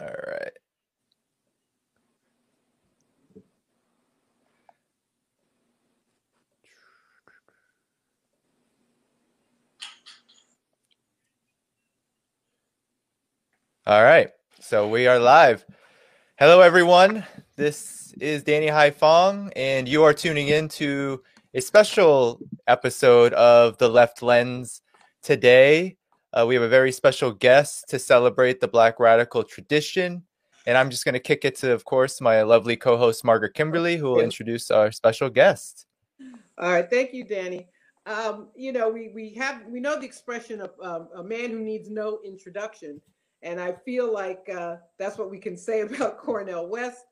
All right. All right. So we are live. Hello, everyone. This is Danny Haiphong, and you are tuning in to a special episode of The Left Lens today. Uh, we have a very special guest to celebrate the Black radical tradition. And I'm just going to kick it to, of course, my lovely co host, Margaret Kimberley, who will introduce our special guest. All right. Thank you, Danny. Um, you know, we, we have, we know the expression of um, a man who needs no introduction. And I feel like uh, that's what we can say about Cornel West,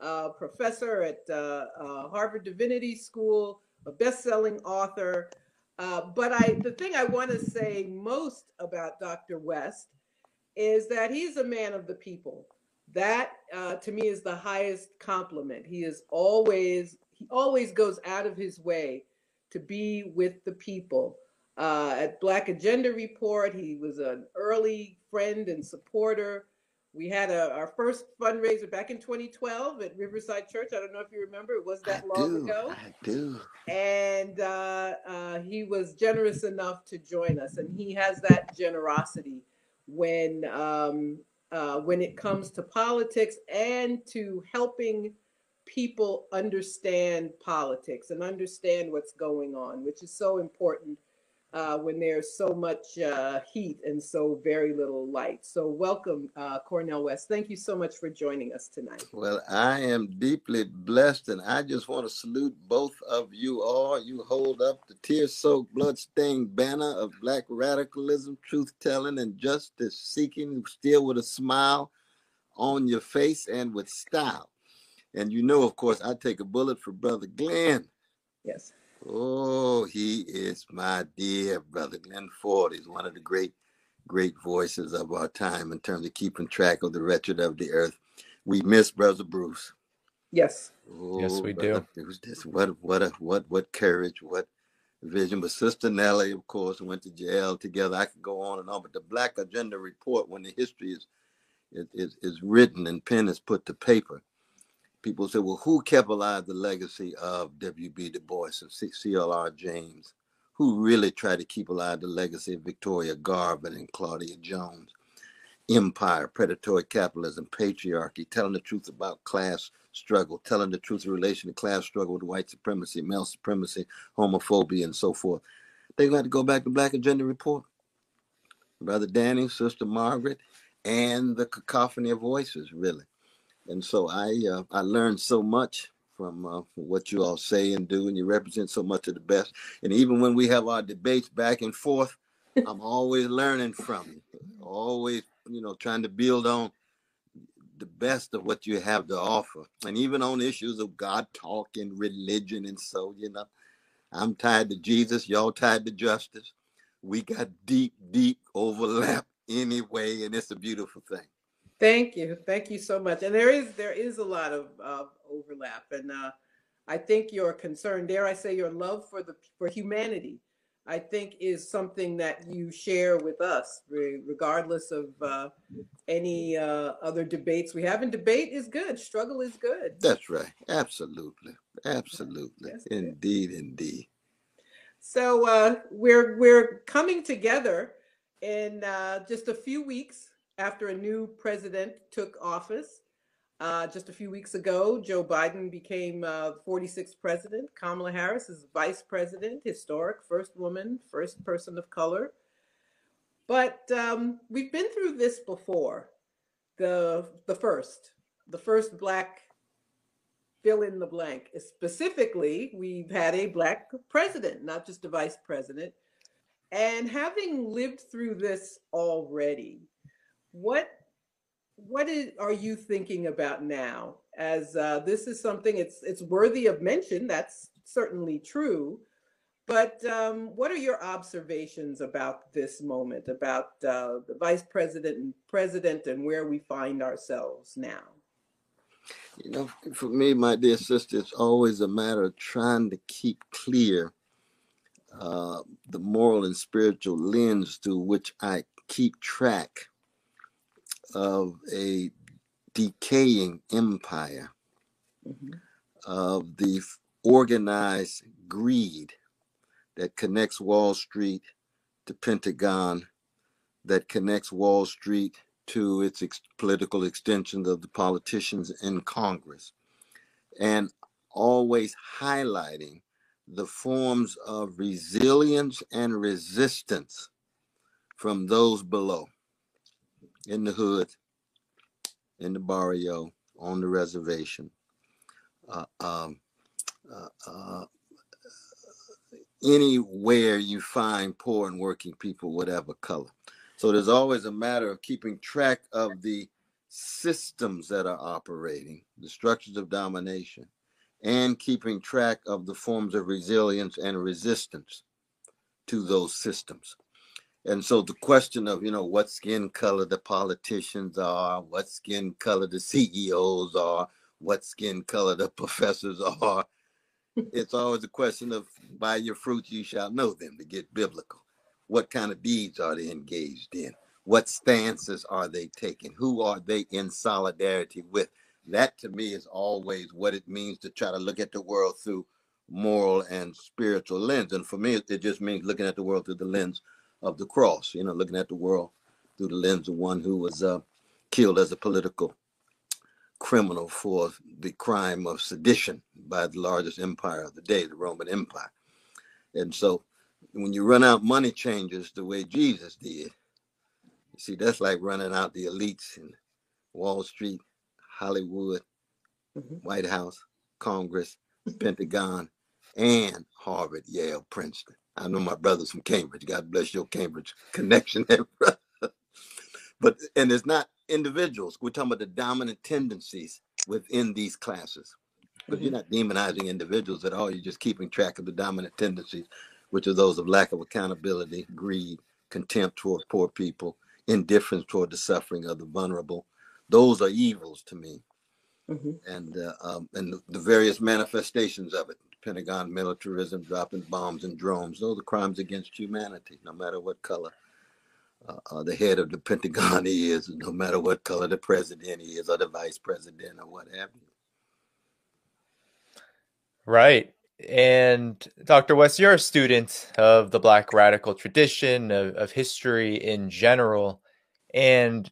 uh, professor at uh, uh Harvard Divinity School, a best-selling author. Uh, but I, the thing I want to say most about Dr. West is that he's a man of the people. That uh, to me is the highest compliment. He is always he always goes out of his way to be with the people. Uh, at Black Agenda Report, he was an early friend and supporter. We had a, our first fundraiser back in 2012 at Riverside Church. I don't know if you remember, it was that I long do, ago. I do. And uh, uh, he was generous enough to join us, and he has that generosity when um, uh, when it comes to politics and to helping people understand politics and understand what's going on, which is so important uh, when there's so much uh, heat and so very little light. So, welcome, uh, Cornel West. Thank you so much for joining us tonight. Well, I am deeply blessed, and I just want to salute both of you all. You hold up the tear soaked, blood stained banner of Black radicalism, truth telling, and justice seeking, still with a smile on your face and with style. And you know, of course, I take a bullet for Brother Glenn. Yes. Oh, he is my dear brother. Glen Ford is one of the great, great voices of our time in terms of keeping track of the wretched of the earth. We miss Brother Bruce. Yes. Oh, yes, we oh, brother, do. It was just what what a what what courage, what vision. But Sister Nellie, of course, went to jail together. I could go on and on. But the Black Agenda report, when the history is is, is written and pen is put to paper, people say, well, who kept alive the legacy of W.B. Du Bois and C.L.R. James? Who really tried to keep alive the legacy of Victoria Garvin and Claudia Jones? Empire, predatory capitalism, patriarchy, telling the truth about class struggle, telling the truth in relation to class struggle with white supremacy, male supremacy, homophobia, and so forth. They're going to go back to Black Agenda Report. Brother Danny, Sister Margaret, and the cacophony of voices, really and so I uh, I learned so much from uh, what you all say and do, and you represent so much of the best. And even when we have our debates back and forth, I'm always learning from you. Always, you know, trying to build on the best of what you have to offer, and even on issues of God talk and religion. And so, you know, I'm tied to Jesus. Y'all tied to justice. We got deep, deep overlap anyway, and it's a beautiful thing. Thank you, thank you so much. And there is there is a lot of uh, overlap, and uh, I think your concern, dare I say, your love for the for humanity, I think is something that you share with us, regardless of uh, any uh, other debates we have. And debate is good. Struggle is good. That's right. Absolutely, absolutely, That's indeed, good. indeed. So uh, we're we're coming together in uh, just a few weeks after a new president took office. Uh, just a few weeks ago, Joe Biden became uh, 46th president. Kamala Harris is vice president, historic, first woman, first person of color. But um, we've been through this before. The the first, the first black fill in the blank. Specifically, we've had a black president, not just a vice president. And having lived through this already, what what is, are you thinking about now? As uh, this is something it's it's worthy of mention. That's certainly true. But um, what are your observations about this moment, about uh, the vice president and president, and where we find ourselves now? You know, for me, my dear sister, it's always a matter of trying to keep clear uh, the moral and spiritual lens through which I keep track of a decaying empire Mhm. of the organized greed that connects Wall Street to Pentagon, that connects Wall Street to its ex- political extensions of the politicians in Congress, and always highlighting the forms of resilience and resistance from those below in the hood, in the barrio, on the reservation. Uh, um, uh, uh, anywhere you find poor and working people, whatever color. So there's always a matter of keeping track of the systems that are operating, the structures of domination, and keeping track of the forms of resilience and resistance to those systems. And so the question of, you know, what skin color the politicians are, what skin color the CEOs are, what skin color the professors are, it's always a question of by your fruits you shall know them to get biblical. What kind of deeds are they engaged in? What stances are they taking? Who are they in solidarity with? That to me is always what it means to try to look at the world through moral and spiritual lens. And for me, it just means looking at the world through the lens of the cross, you know, looking at the world through the lens of one who was uh, killed as a political criminal for the crime of sedition by the largest empire of the day, the Roman Empire. And so when you run out money changers the way Jesus did, you see, that's like running out the elites in Wall Street, Hollywood, Mhm. White House, Congress, Pentagon, and Harvard, Yale, Princeton. I know my brothers from Cambridge. God bless your Cambridge connection there, brother. But and it's not individuals. We're talking about the dominant tendencies within these classes. But you're not demonizing individuals at all. You're just keeping track of the dominant tendencies, which are those of lack of accountability, greed, contempt toward poor people, indifference toward the suffering of the vulnerable. Those are evils to me Mhm. and uh, um, and the various manifestations of it pentagon militarism dropping bombs and drones those are crimes against humanity no matter what color uh, uh, the head of the pentagon is no matter what color the president is or the vice president or what have you Right. And Dr. West, you're a student of the Black radical tradition, of, of history in general. And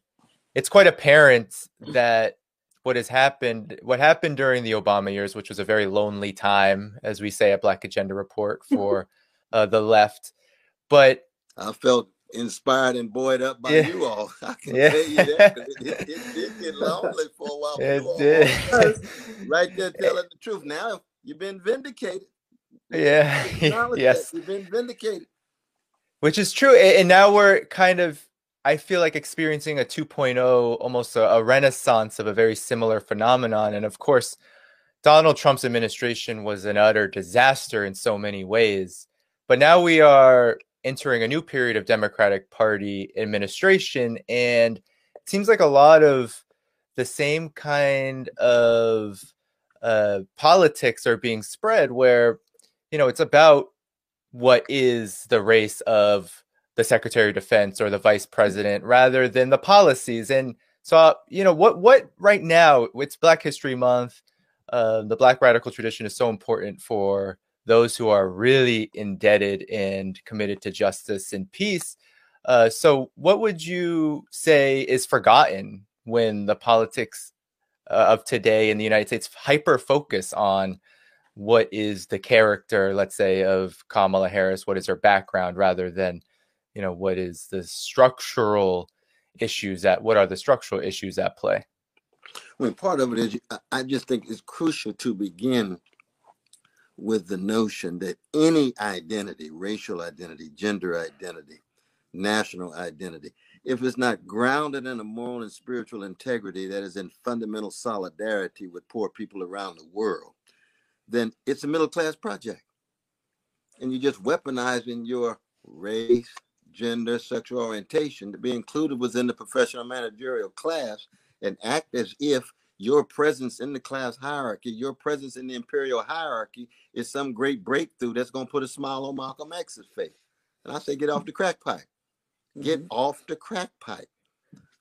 it's quite apparent that what has happened, what happened during the Obama years, which was a very lonely time, as we say at Black Agenda Report for uh, the left. But i felt inspired and buoyed up by Yeah. you all i can Yeah. tell you that it, it, it did get lonely for a while it did. right there telling the truth now you've been vindicated yeah. Yes. that. you've been vindicated Which is true. And now we're kind of, I feel like experiencing a 2.0, almost a, a renaissance of a very similar phenomenon. And of course, Donald Trump's administration was an utter disaster in so many ways. But now we are entering a new period of Democratic Party administration. And it seems like a lot of the same kind of uh, politics are being spread where, you know, it's about what is the race of the Secretary of Defense or the Vice President rather than the policies. And so, uh, you know, what what right now? It's Black History Month. Uh, the Black radical tradition is so important for those who are really indebted and committed to justice and peace. Uh, so, what would you say is forgotten when the politics uh, of today in the United States hyper focus on what is the character, let's say, of Kamala Harris? What is her background, rather than, you know, what is the structural issues at what are the structural issues at play? Mean, part of it is I just think it's crucial to begin with the notion that any identity, racial identity, gender identity, national identity, if it's not grounded in a moral and spiritual integrity that is in fundamental solidarity with poor people around the world, then it's a middle class project. And you're just weaponizing your race, gender, sexual orientation to be included within the professional managerial class and act as if your presence in the class hierarchy, your presence in the imperial hierarchy is some great breakthrough that's going to put a smile on Malcolm X's face. And I say, get off the crack pipe. Get Mhm. off the crack pipe.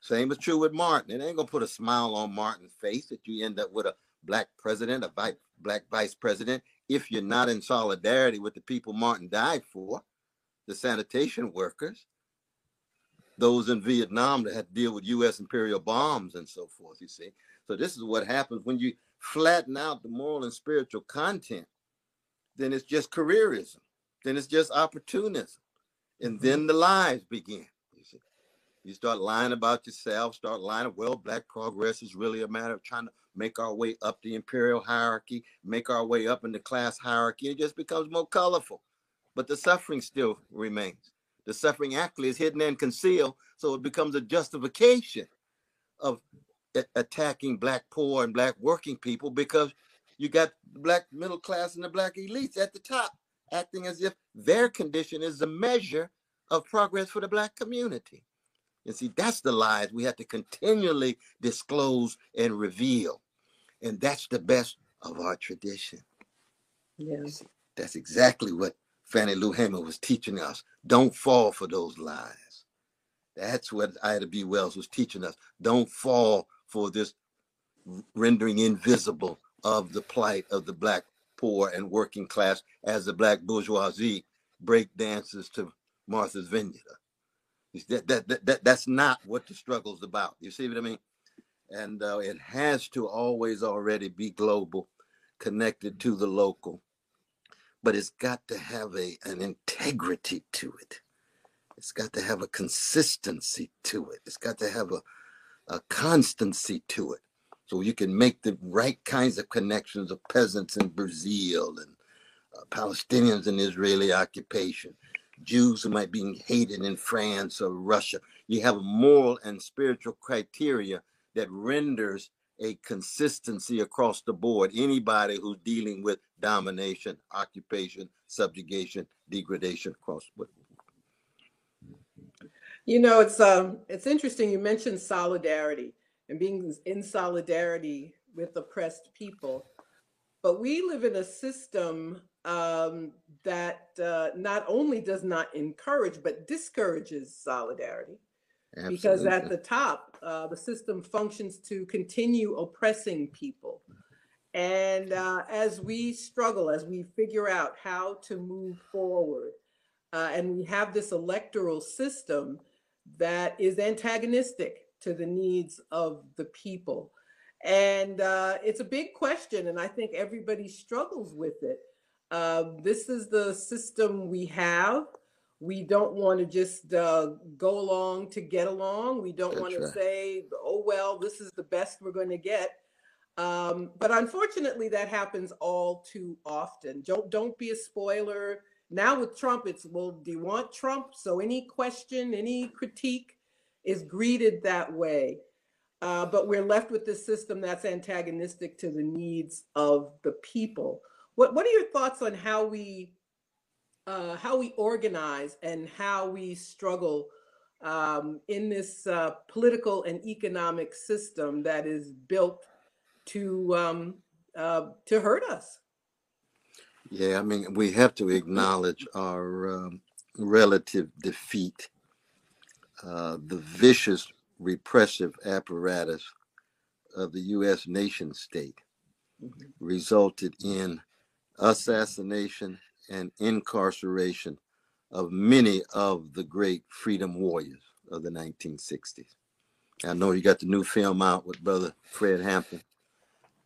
Same is true with Martin. It ain't gonna put a smile on Martin's face that you end up with a black president, a black vice president, if you're not in solidarity with the people Martin died for, the sanitation workers, those in Vietnam that had to deal with U.S. imperial bombs and so forth. You see, so this is what happens when you flatten out the moral and spiritual content. Then it's just careerism. Then it's just opportunism, and mm-hmm. then the lies begin. You start lying about yourself, start lying, well, black progress is really a matter of trying to make our way up the imperial hierarchy, make our way up in the class hierarchy. It just becomes more colorful. But the suffering still remains. The suffering actually is hidden and concealed, so it becomes a justification of attacking black poor and black working people because you got the black middle class and the black elites at the top acting as if their condition is the measure of progress for the black community. And see, that's the lies we have to continually disclose and reveal. And that's the best of our tradition. Yes. That's exactly what Fannie Lou Hamer was teaching us. Don't fall for those lies. That's what Ida B. Wells was teaching us. Don't fall for this rendering invisible of the plight of the black poor and working class as the black bourgeoisie break dances to Martha's Vineyard. That, that, that, that, that's not what the struggle's about. You see what I mean? And uh, it has to always already be global, connected to the local, but it's got to have a an integrity to it. It's got to have a consistency to it. It's got to have a, a constancy to it. So you can make the right kinds of connections of peasants in Brazil and uh, Palestinians in Israeli occupation Jews who might be hated in France or Russia. You have a moral and spiritual criteria that renders a consistency across the board. Anybody who's dealing with domination, occupation, subjugation, degradation across the board. You know, it's um, it's interesting. You mentioned solidarity and being in solidarity with oppressed people, but we live in a system um, that uh, not only does not encourage but discourages solidarity. Because at the top, uh, the system functions to continue oppressing people. And uh, as we struggle, as we figure out how to move forward, uh, and we have this electoral system that is antagonistic to the needs of the people. And uh, it's a big question, and I think everybody struggles with it. Uh, this is the system we have. We don't want to just uh, go along to get along. We don't want to say, oh, well, this is the best we're going to get. Um, but unfortunately, that happens all too often. Don't, don't be a spoiler. Now with Trump, it's, well, do you want Trump? So any question, any critique is greeted that way. Uh, but we're left with this system that's antagonistic to the needs of the people. What What are your thoughts on how we uh, how we organize and how we struggle um, in this uh, political and economic system that is built to um, uh, to hurt us? Yeah, I mean, we have to acknowledge our um, relative defeat, uh, the vicious repressive apparatus of the U.S. nation state mm-hmm. resulted in assassination and incarceration of many of the great freedom warriors of the 1960s. I know you got the new film out with brother Fred Hampton.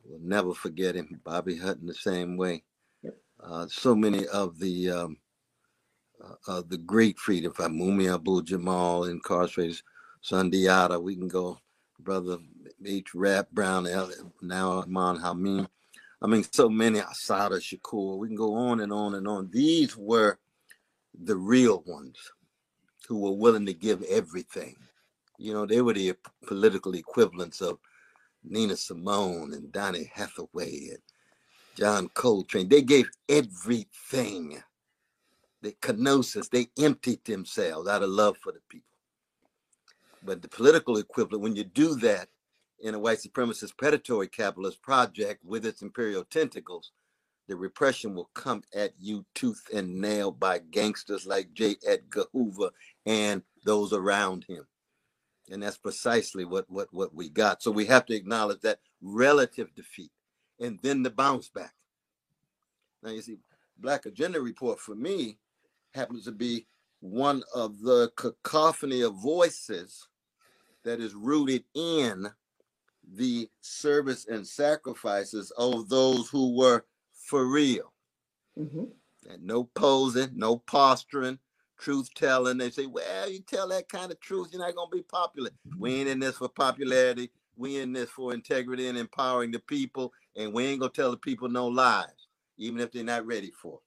We'll never forget him. Bobby Hutton the same way. Uh, so many of the um, uh, the great freedom, fighters. Mumia Abu Jamal incarcerated, Sundiata, we can go, brother H. Rap Brown, now Iman Hamid. I mean, so many Assata Shakur. We can go on and on and on. These were the real ones who were willing to give everything. You know, they were the political equivalents of Nina Simone and Donny Hathaway and John Coltrane. They gave everything. The kenosis, they emptied themselves out of love for the people. But the political equivalent, when you do that, in a white supremacist predatory capitalist project with its imperial tentacles, the repression will come at you tooth and nail by gangsters like J. Edgar Hoover and those around him. And that's precisely what, what, what we got. So we have to acknowledge that relative defeat and then the bounce back. Now, you see, Black Agenda Report for me happens to be one of the cacophony of voices that is rooted in the service and sacrifices of those who were for real. Mm-hmm. And no posing, no posturing, truth telling. They say, well, you tell that kind of truth, you're not going to be popular. We ain't in this for popularity. We in this for integrity and empowering the people. And we ain't going to tell the people no lies, even if they're not ready for it.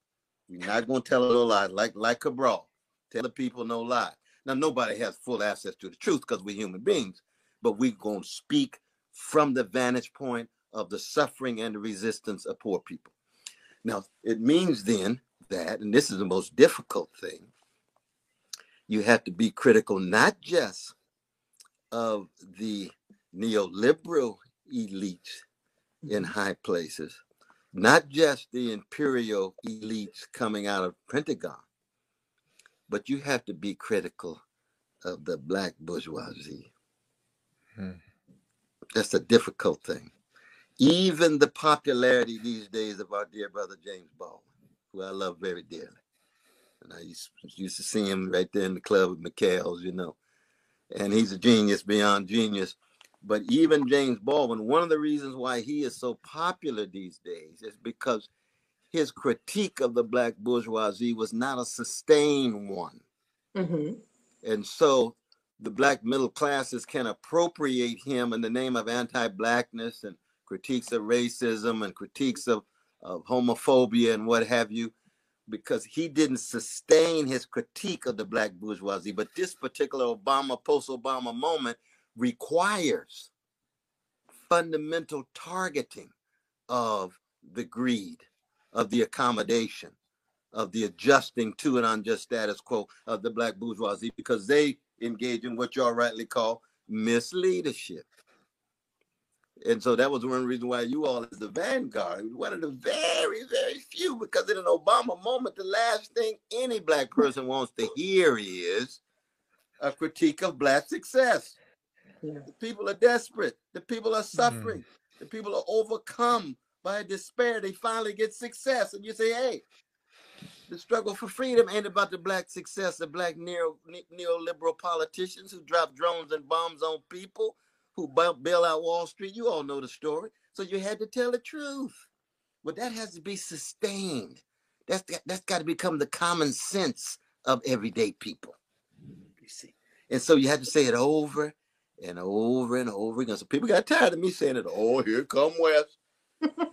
We're not going to tell no lies like, like Cabral. Tell the people no lie. Now, nobody has full access to the truth because we're human beings, but we're going to speak from the vantage point of the suffering and the resistance of poor people. Now, it means then that, and this is the most difficult thing, you have to be critical not just of the neoliberal elites in mm-hmm. high places, not just the imperial elites coming out of Pentagon, but you have to be critical of the black bourgeoisie. Hmm. That's a difficult thing. Even the popularity these days of our dear brother James Baldwin, who I love very dearly. And I used, used to see him right there in the club with McHale's, you know. And he's a genius beyond genius. But even James Baldwin, one of the reasons why he is so popular these days is because his critique of the black bourgeoisie was not a sustained one. Mm-hmm. And so the black middle classes can appropriate him in the name of anti-blackness and critiques of racism and critiques of, of homophobia and what have you because he didn't sustain his critique of the black bourgeoisie. But this particular obama post-obama moment requires fundamental targeting of the greed of the accommodation of the adjusting to an unjust status quo of the black bourgeoisie because they engage in what y'all rightly call misleadership. And so that was one reason why you all, as the vanguard, one of the very, very few, because in an Obama moment, the last thing any black person wants to hear is a critique of black success. Yeah. The people are desperate. The people are suffering. Mm. The people are overcome by despair. They finally get success. And you say, hey, the struggle for freedom ain't about the black success of black neo, neoliberal politicians who drop drones and bombs on people, who bail out Wall Street. You all know the story. So you had to tell the truth. But that has to be sustained. That's that's got to become the common sense of everyday people. You see. And so you had to say it over and over and over again. So people got tired of me saying it. Oh, here come West.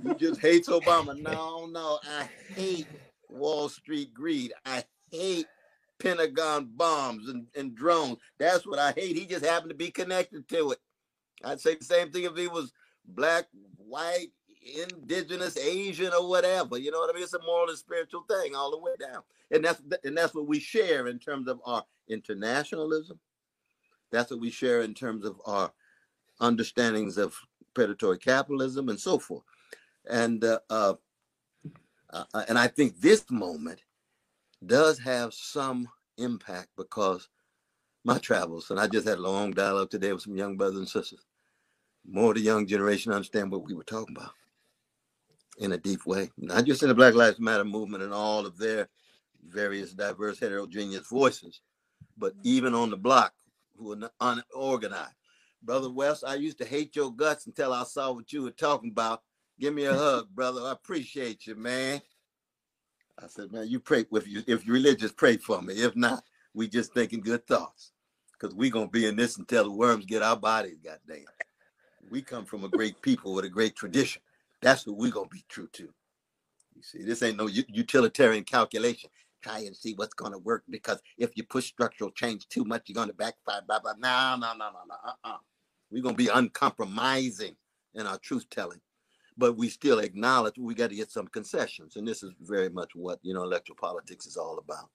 You just hate Obama. No, no, I hate Wall Street greed. I hate Pentagon bombs and, and drones. That's what I hate. He just happened to be connected to it. I'd say the same thing if he was black, white, indigenous, Asian, or whatever. You know what I mean? It's a moral and spiritual thing all the way down. And that's and that's what we share in terms of our internationalism. That's what we share in terms of our understandings of predatory capitalism and so forth. And uh, uh, uh, uh, and I think this moment does have some impact because my travels, and I just had a long dialogue today with some young brothers and sisters. More the young generation understand what we were talking about in a deep way, not just in the Black Lives Matter movement and all of their various diverse heterogeneous voices, but even on the block who are unorganized. Brother West, I used to hate your guts until I saw what you were talking about Give me a hug, brother. I appreciate you, man. I said, man, you pray with you. If you're religious, pray for me. If not, we just thinking good thoughts. Because we gonna be in this until the worms get our bodies, goddamn. We come from a great people with a great tradition. That's who we gonna be true to. You see, this ain't no utilitarian calculation. Try and see what's gonna work because if you push structural change too much, you're gonna backfire. Blah blah. No, no, no, no, no. Uh-uh. We're gonna be uncompromising in our truth telling but we still acknowledge we got to get some concessions. And this is very much what, you know, electoral politics is all about.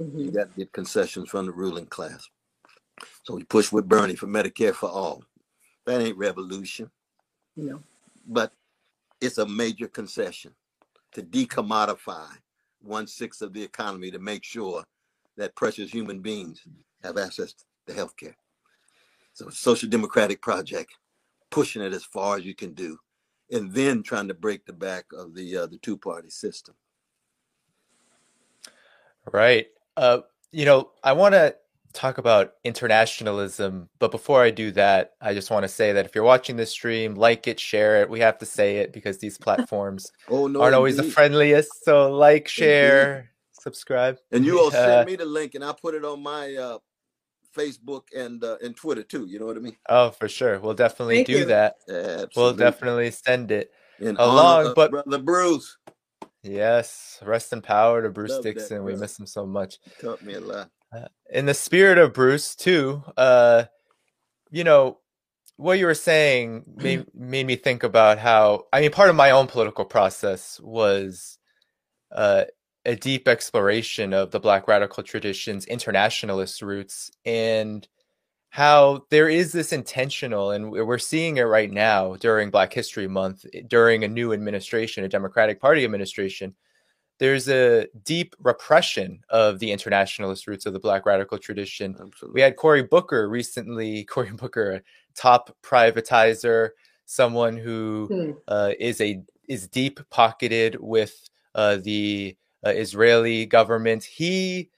Mm-hmm. You got to get concessions from the ruling class. So we push with Bernie for Medicare for all. That ain't revolution. No. But it's a major concession to decommodify one sixth of the economy to make sure that precious human beings have access to health care. So social democratic project, pushing it as far as you can do, and then trying to break the back of the uh, the two party system. Right. Uh, you know, I want to talk about internationalism, but before I do that, I just want to say that if you're watching this stream, like it, share it. We have to say it because these platforms oh, no, aren't always the friendliest. So like, share, indeed. subscribe. And you will send me the link, and I'll put it on my uh, Facebook and uh, and Twitter too. You know what I mean? Oh, for sure. We'll definitely Thank do you. that. We'll definitely send it in along. But brother Bruce. Yes, rest in power to Bruce Love Dixon. That, we miss him so much. Taught me a lot. Uh, in the spirit of Bruce, too, uh, you know, what you were saying made, made me think about how, I mean, part of my own political process was uh, a deep exploration of the Black radical tradition's internationalist roots and how there is this intentional, and we're seeing it right now during Black History Month, during a new administration, a Democratic Party administration. There's a deep repression of the internationalist roots of the Black radical tradition. Absolutely. We had Cory Booker recently, Cory Booker, a top privatizer, someone who hmm. uh, is a is deep pocketed with uh, the uh, Israeli government. He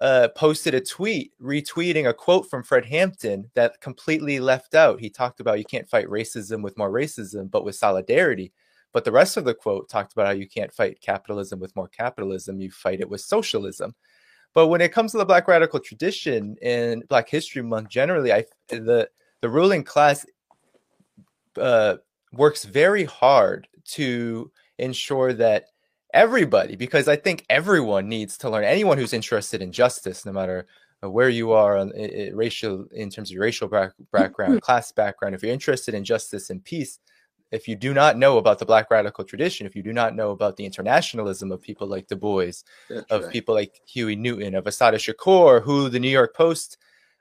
uh, posted a tweet retweeting a quote from Fred Hampton that completely left out. He talked about you can't fight racism with more racism, but with solidarity. But the rest of the quote talked about how you can't fight capitalism with more capitalism, you fight it with socialism. But when it comes to the Black radical tradition in Black History Month, generally, I the the ruling class uh, works very hard to ensure that everybody because I think everyone needs to learn. Anyone who's interested in justice, no matter uh, where you are on racial in terms of your racial background, class background, if you're interested in justice and peace, if you do not know about the Black radical tradition, if you do not know about the internationalism of people like Du Bois, That's of right. people like Huey Newton, of Assata Shakur, who the New York Post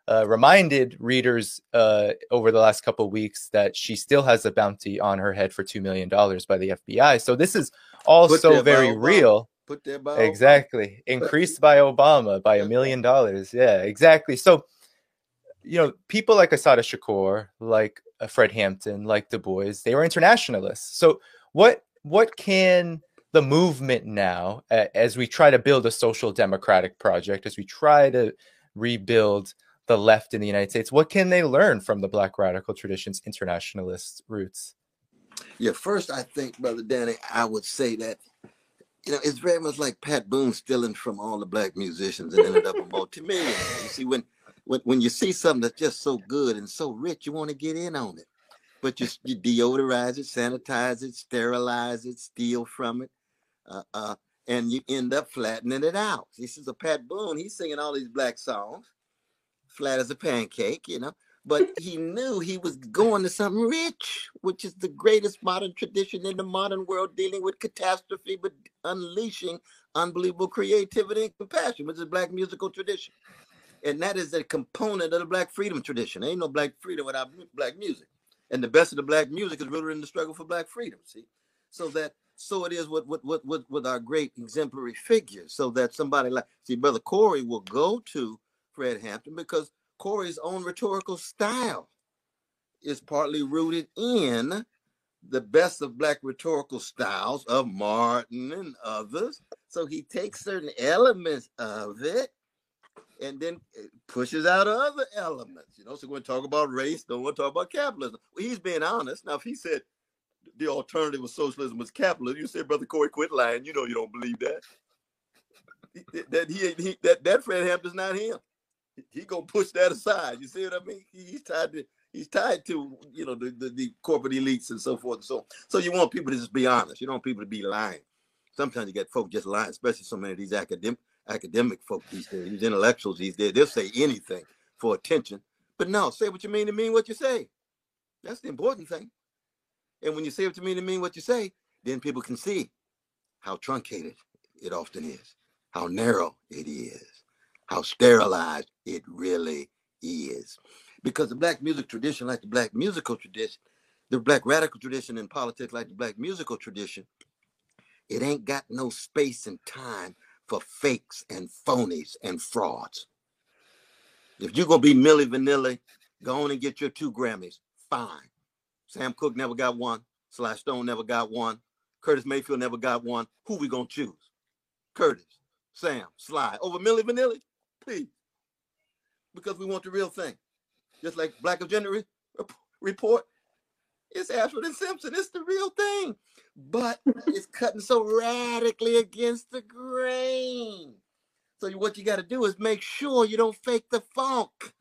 uh, reminded readers uh, over the last couple weeks that she still has a bounty on her head for two million dollars by the FBI. So this is also very real. Put there by exactly Obama. increased by Obama by a million dollars. Yeah, exactly. So you know, people like Assata Shakur, like uh, Fred Hampton, like Du Bois, they were internationalists. So what what can the movement now, as we try to build a social democratic project, as we try to rebuild the left in the United States. What can they learn from the Black radical tradition's internationalist roots? Yeah, first, I think, Brother Danny, I would say that, you know, it's very much like Pat Boone stealing from all the black musicians and ended up a multimillionaire. You see, when, when when you see something that's just so good and so rich, you want to get in on it. But you, you deodorize it, sanitize it, sterilize it, steal from it, uh, uh, and you end up flattening it out. This is a Pat Boone. He's singing all these black songs flat as a pancake, you know. But he knew he was going to something rich, which is the greatest modern tradition in the modern world, dealing with catastrophe, but unleashing unbelievable creativity and compassion, which is black musical tradition. And that is a component of the black freedom tradition. ain't no black freedom without black music. And the best of the black music is rooted in the struggle for black freedom. See? So that so it is with with, with, with, with our great exemplary figures. So that somebody like see, Brother Corey will go to Fred Hampton because Corey's own rhetorical style is partly rooted in the best of black rhetorical styles of Martin and others. So he takes certain elements of it and then pushes out other elements. You know, so we're talk about race, don't want to talk about capitalism. Well, he's being honest. Now, if he said the alternative of socialism was capitalism, you say, Brother Corey, quit lying. You know you don't believe that. that he, he that that Fred Hampton's not him he gonna push that aside. You see what I mean? He, he's tied to he's tied to you know the, the, the corporate elites and so forth and so on. So you want people to just be honest. You don't want people to be lying. Sometimes you get folk just lying, especially so many of these academic academic folk these days, these intellectuals these days. They'll say anything for attention. But no, say what you mean to mean what you say. That's the important thing. And when you say what you mean to mean what you say, then people can see how truncated it often is, how narrow it is how sterilized it really is. Because the black music tradition, like the black musical tradition, the black radical tradition in politics, like the black musical tradition, it ain't got no space and time for fakes and phonies and frauds. If you're gonna be Milli Vanilli, Go on and get your two Grammys. Fine. Sam Cooke never got one. Sly Stone never got one. Curtis Mayfield never got one. Who we gonna choose? Curtis, Sam, Sly, over Milli Vanilli? Please. Because we want the real thing. Just like Black Agenda report, it's Ashford and Simpson. It's the real thing. But it's cutting so radically against the grain. So what you got to do is make sure you don't fake the funk.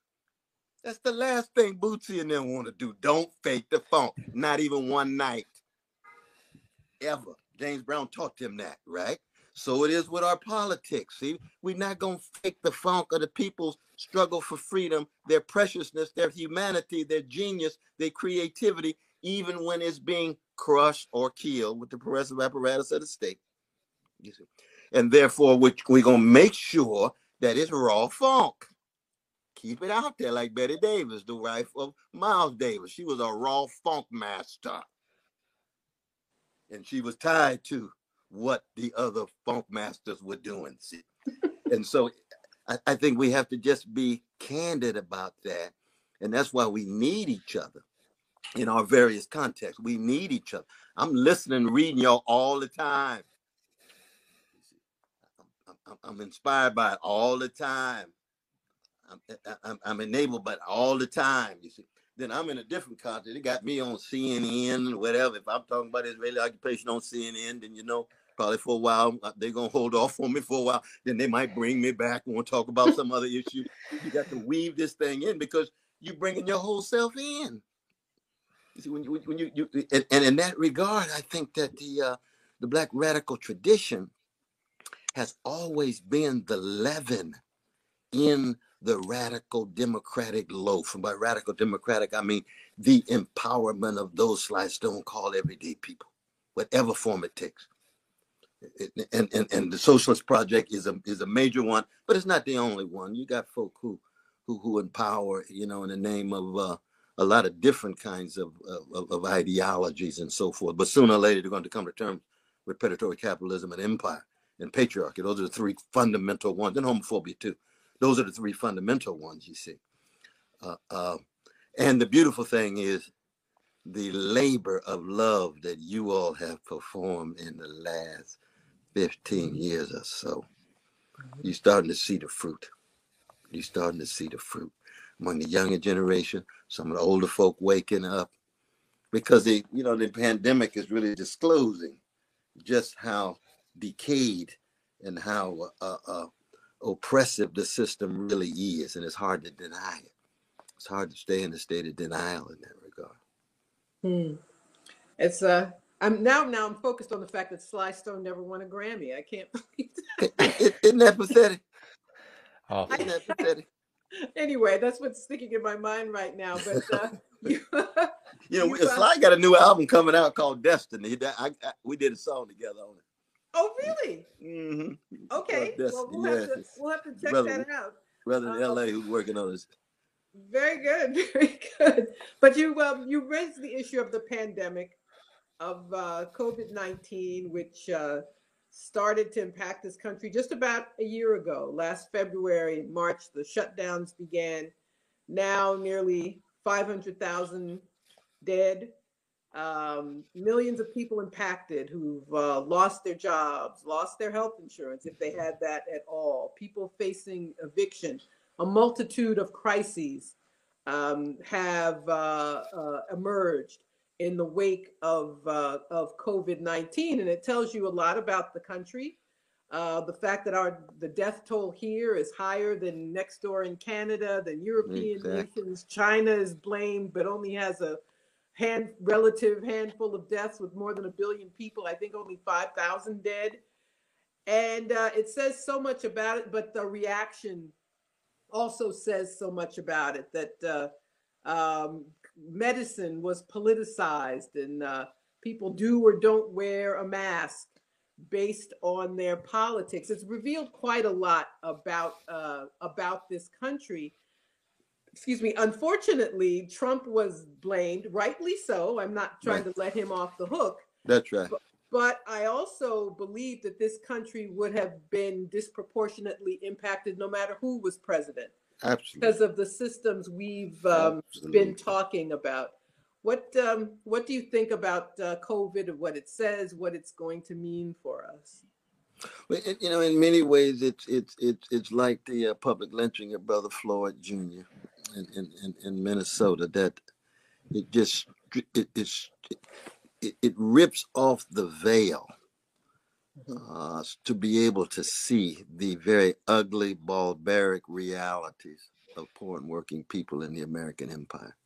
That's the last thing Bootsy and them want to do. Don't fake the funk. Not even one night. Ever. James Brown taught them that, right? So it is with our politics. See, we're not going to fake the funk of the people's struggle for freedom, their preciousness, their humanity, their genius, their creativity, even when it's being crushed or killed with the progressive apparatus of the state. And therefore, we're, we're going to make sure that it's raw funk. Keep it out there, like Betty Davis, the wife of Miles Davis. She was a raw funk master. And she was tied to what the other funk masters were doing. And so I, I think we have to just be candid about that. And that's why we need each other in our various contexts. We need each other. I'm listening, reading y'all all the time. I'm, I'm, inspired by it all the time. I'm, I'm, I'm, enabled by it all the time. You see, then I'm in a different context. It got me on CNN, whatever. If I'm talking about Israeli occupation on CNN, then you know, probably for a while uh, they're gonna hold off on me for a while. Then they might bring me back and to talk about some other issue. You got to weave this thing in because you're bringing your whole self in. You see, when you, when you, you and, and in that regard, I think that the uh, the black radical tradition has always been the leaven in the radical democratic loaf. And by radical democratic, I mean the empowerment of those Sly Stone call everyday people, whatever form it takes. And, and and the socialist project is a is a major one, but it's not the only one. You got folk who who who empower, you know, in the name of uh, a lot of different kinds of, of, of ideologies and so forth. But sooner or later, they're going to come to terms with predatory capitalism and empire and patriarchy. Those are the three fundamental ones, and homophobia too. Those are the three fundamental ones you see. Uh, uh, and the beautiful thing is the labor of love that you all have performed in the last 15 years or so. You're starting to see the fruit. You're starting to see the fruit among the younger generation, some of the older folk waking up, because the you know the pandemic is really disclosing just how decayed and how uh, uh, oppressive the system really is, and it's hard to deny it. It's hard to stay in a state of denial in that regard. Hmm. It's uh, I'm now now I'm focused on the fact that Sly Stone never won a Grammy. I can't believe that. Isn't that pathetic? Oh. Isn't that pathetic? anyway, that's what's sticking in my mind right now. But uh, you, you know, you, uh, Sly got a new album coming out called Destiny. I, I, we did a song together on it. Oh, really? Mm-hmm. Okay. Well, we'll, yes. have to, we'll have to check brother, that out. Brother in um, LA who's working on this. Very good. Very good. But you um, you raised the issue of the pandemic of uh, COVID 19, which uh, started to impact this country just about a year ago. Last February, March, the shutdowns began. Now, nearly 500,000 dead, um, millions of people impacted who've uh, lost their jobs, lost their health insurance, if they had that at all, people facing eviction. A multitude of crises um, have uh, uh, emerged in the wake of uh, of COVID nineteen, and it tells you a lot about the country. Uh, the fact that our the death toll here is higher than next door in Canada, than European exactly. nations. China is blamed, but only has a hand relative handful of deaths with more than a billion people. I think only five thousand dead, and uh, it says so much about it. But the reaction also says so much about it that uh, um, medicine was politicized and uh, people do or don't wear a mask based on their politics. It's revealed quite a lot about uh, about this country. Excuse me. Unfortunately, Trump was blamed, rightly so. I'm not trying right. to let him off the hook. That's right. But, but I also believe that this country would have been disproportionately impacted no matter who was president. Absolutely. because of the systems we've um, been talking about. What um, what do you think about uh, COVID and what it says, what it's going to mean for us? Well, it, you know, in many ways, it's it's it's it's like the uh, public lynching of Brother Floyd Jr. in in, in, in Minnesota. That it just it, it's it, it rips off the veil uh, to be able to see the very ugly, barbaric realities of poor and working people in the American empire.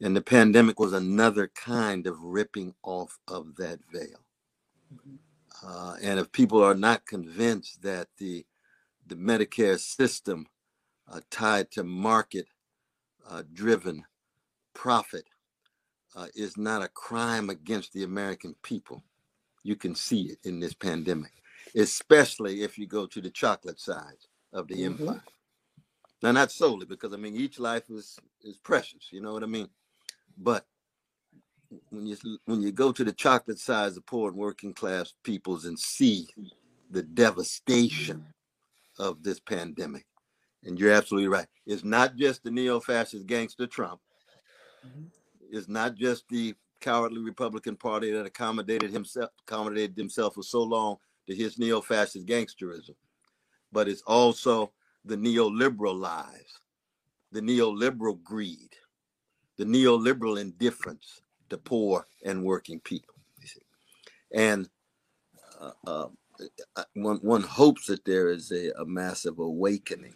And the pandemic was another kind of ripping off of that veil. Uh, and if people are not convinced that the the Medicare system uh, tied to market uh, driven profit uh, is not a crime against the American people, you can see it in this pandemic, especially if you go to the chocolate side of the mm-hmm. empire. Now, not solely because I mean each life is is precious. You know what I mean, but when you when you go to the chocolate size of poor and working class peoples and see the devastation of this pandemic, and you're absolutely right. It's not just the neo-fascist gangster Trump. Mm-hmm. It's not just the cowardly Republican Party that accommodated himself accommodated himself for so long to his neo-fascist gangsterism, but it's also the neoliberal lies, the neoliberal greed, the neoliberal indifference to poor and working people. And uh, uh, one, one hopes that there is a, a massive awakening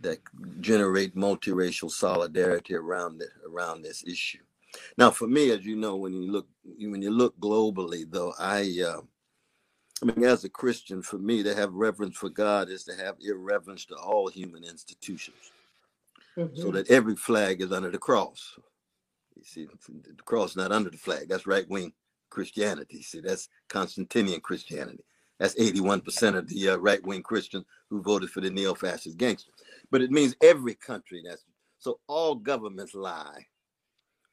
that generate multiracial solidarity around it, around this issue. Now, for me, as you know, when you look when you look globally, though, I uh, I mean, as a Christian, for me, to have reverence for God is to have irreverence to all human institutions, mm-hmm. so that every flag is under the cross. You see, the cross not under the flag. That's right wing Christianity. See, that's Constantinian Christianity. That's 81% of the uh, right wing Christians who voted for the neo fascist gangster. But it means every country. That's so all governments lie.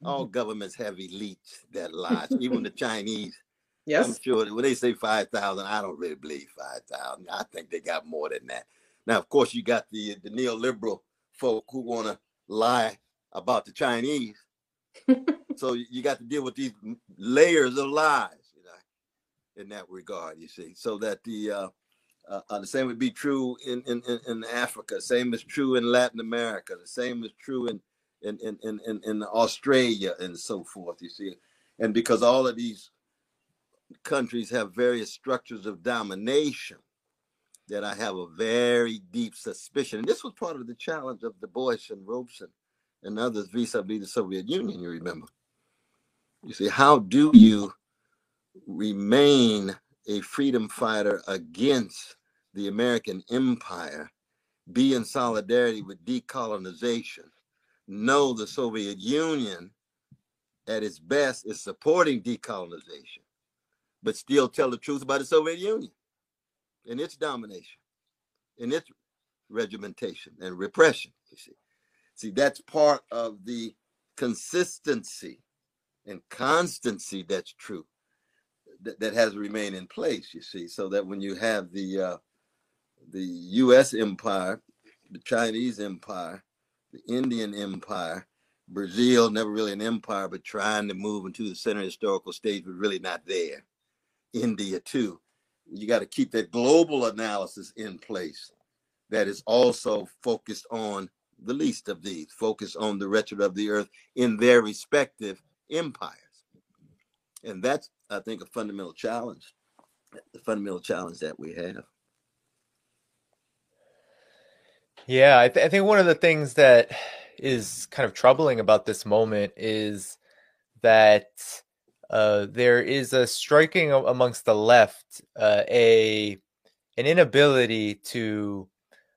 All mm-hmm. governments have elites that lie. even the Chinese. Yes. I'm sure when they say 5,000, I don't really believe 5,000. I think they got more than that. Now, of course, you got the the neoliberal folk who want to lie about the Chinese so you got to deal with these layers of lies, you know, in that regard. You see, so that the uh, uh, uh, the same would be true in, in in Africa. Same is true in Latin America. The same is true in in in in, in Australia and so forth. You see, and because all of these countries have various structures of domination that I have a very deep suspicion. And this was part of the challenge of Du Bois and Robeson and others vis-a-vis the Soviet Union, you remember. You see, how do you remain a freedom fighter against the American empire, be in solidarity with decolonization, know the Soviet Union at its best is supporting decolonization, but still tell the truth about the Soviet Union and its domination, and its regimentation and repression, you see. See, that's part of the consistency and constancy that's true that, that has remained in place, you see, so that when you have the uh, the US empire, the Chinese empire, the Indian empire, Brazil never really an empire, but trying to move into the center historical stage, but really not there. India too. You got to keep that global analysis in place that is also focused on the least of these focus on the wretched of the earth in their respective empires. And that's, I think, a fundamental challenge, the fundamental challenge that we have. Yeah, I, th- I think one of the things that is kind of troubling about this moment is that uh, there is a striking amongst the left uh, a an inability to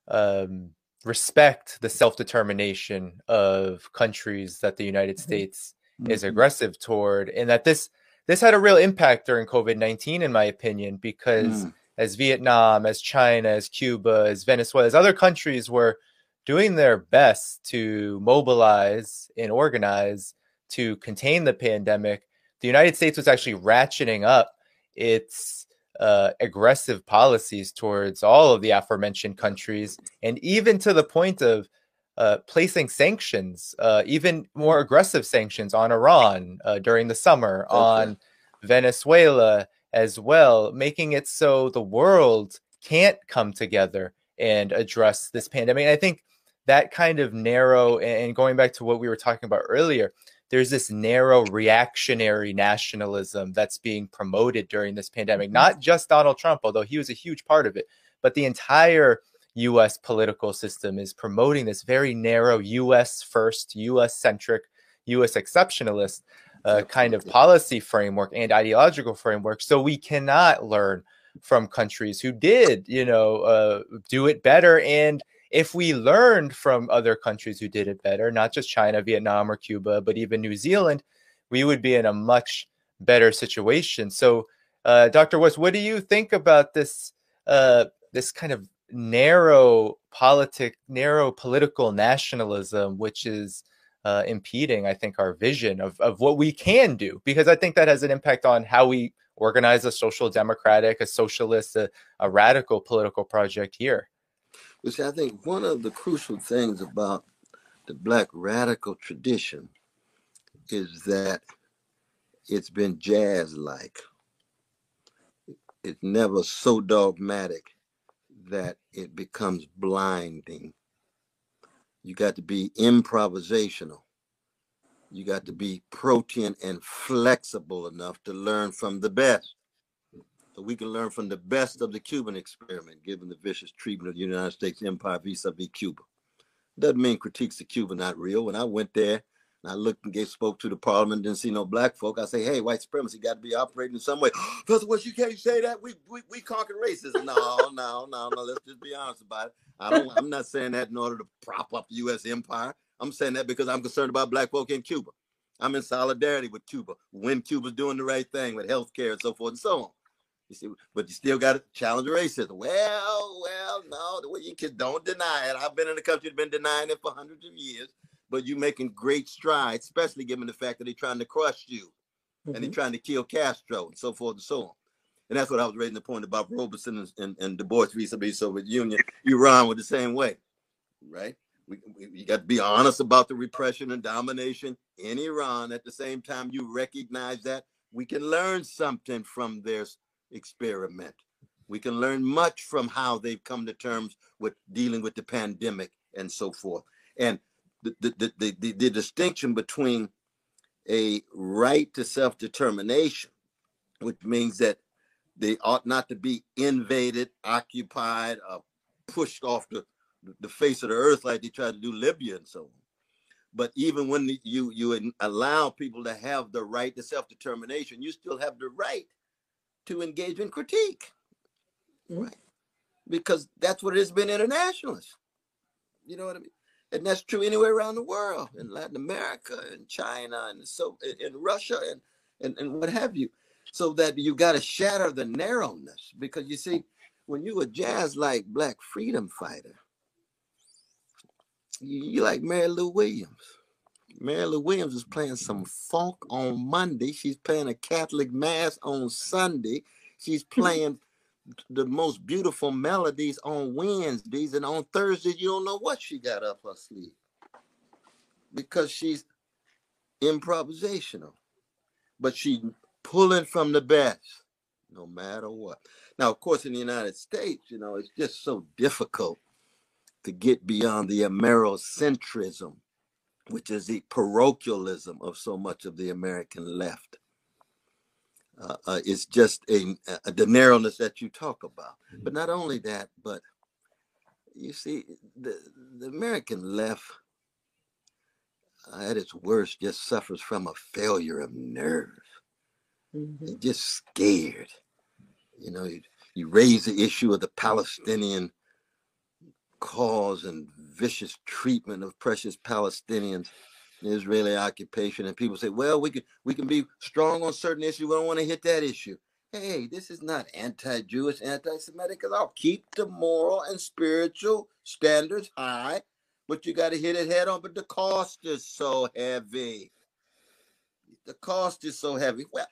um, respect the self determination of countries that the United mm-hmm. States mm-hmm. is aggressive toward, and that this this had a real impact during COVID nineteen, in my opinion, because mm. As Vietnam, as China, as Cuba, as Venezuela, as other countries were doing their best to mobilize and organize to contain the pandemic, the United States was actually ratcheting up its uh, aggressive policies towards all of the aforementioned countries, and even to the point of uh, placing sanctions, uh, even more aggressive sanctions on Iran uh, during the summer, okay. on Venezuela as well, making it so the world can't come together and address this pandemic. And I think that kind of narrow, and going back to what we were talking about earlier, there's this narrow reactionary nationalism that's being promoted during this pandemic. Mm-hmm. Not just Donald Trump, although he was a huge part of it, but the entire US political system is promoting this very narrow US first, US centric, US exceptionalist uh, kind of policy framework and ideological framework. So we cannot learn from countries who did, you know, uh, do it better and if we learned from other countries who did it better, not just China, Vietnam, or Cuba, but even New Zealand, we would be in a much better situation. So, uh, Dr. West, what do you think about this uh, this kind of narrow politic, narrow political nationalism, which is uh, impeding, I think, our vision of, of what we can do? Because I think that has an impact on how we organize a social democratic, a socialist, a, a radical political project here. Which I think one of the crucial things about the Black radical tradition is that it's been jazz like. It's never so dogmatic that it becomes blinding. You got to be improvisational. You got to be protein and flexible enough to learn from the best So we can learn from the best of the Cuban experiment, given the vicious treatment of the United States empire vis-a-vis Cuba. Doesn't mean critiques of Cuba not real. When I went there and I looked and gave spoke to the parliament, didn't see no black folk. I say, hey, white supremacy got to be operating in some way. Of all, you can't say that. We we, we conquered racism. No, no, no, no. Let's just be honest about it. I don't. I'm not saying that in order to prop up the U.S. empire. I'm saying that because I'm concerned about black folk in Cuba. I'm in solidarity with Cuba when Cuba's doing the right thing with health care and so forth and so on. You see, but you still got to challenge racism. Well, well, no, you can don't deny it. I've been in the country, been denying it for hundreds of years, but you're making great strides, especially given the fact that they're trying to crush you mm-hmm. and they're trying to kill Castro and so forth and so on. And that's what I was raising the point about Robeson and, and, and Du Bois vis-a-vis Soviet Union. Iran was the same way, right? We, we, you got to be honest about the repression and domination in Iran. At the same time, you recognize that we can learn something from their experiment. We can learn much from how they've come to terms with dealing with the pandemic and so forth. And the, the, the, the, the distinction between a right to self determination, which means that they ought not to be invaded, occupied, uh, pushed off the, the face of the earth like they tried to do Libya and so on. But even when you you allow people to have the right to self determination, you still have the right to engage in critique. Mm-hmm. Right. Because that's what it has been internationalist. You know what I mean? And that's true anywhere around the world, in Latin America, in China, and so in Russia, and, and, and what have you. So that you got to shatter the narrowness. Because you see, when you a jazz like black freedom fighter, you, you like Mary Lou Williams. Mary Lou Williams is playing some funk on Monday. She's playing a Catholic mass on Sunday. She's playing the most beautiful melodies on Wednesdays, and on Thursdays you don't know what she got up her sleeve because she's improvisational, but she's pulling from the best, no matter what. Now, of course, in the United States, you know, it's just so difficult to get beyond the Amerocentrism which is the parochialism of so much of the American left. Uh, uh, it's just a, a, the narrowness that you talk about. But not only that, but you see, the, the American left uh, at its worst just suffers from a failure of nerve. Mm-hmm. just scared. You know, you, you raise the issue of the Palestinian cause and vicious treatment of precious Palestinians Israeli occupation. And people say, well, we can we can be strong on certain issues. We don't want to hit that issue. Hey, this is not anti-Jewish, anti-Semitic at all. Keep the moral and spiritual standards high, but you got to hit it head on. But the cost is so heavy. The cost is so heavy. Well,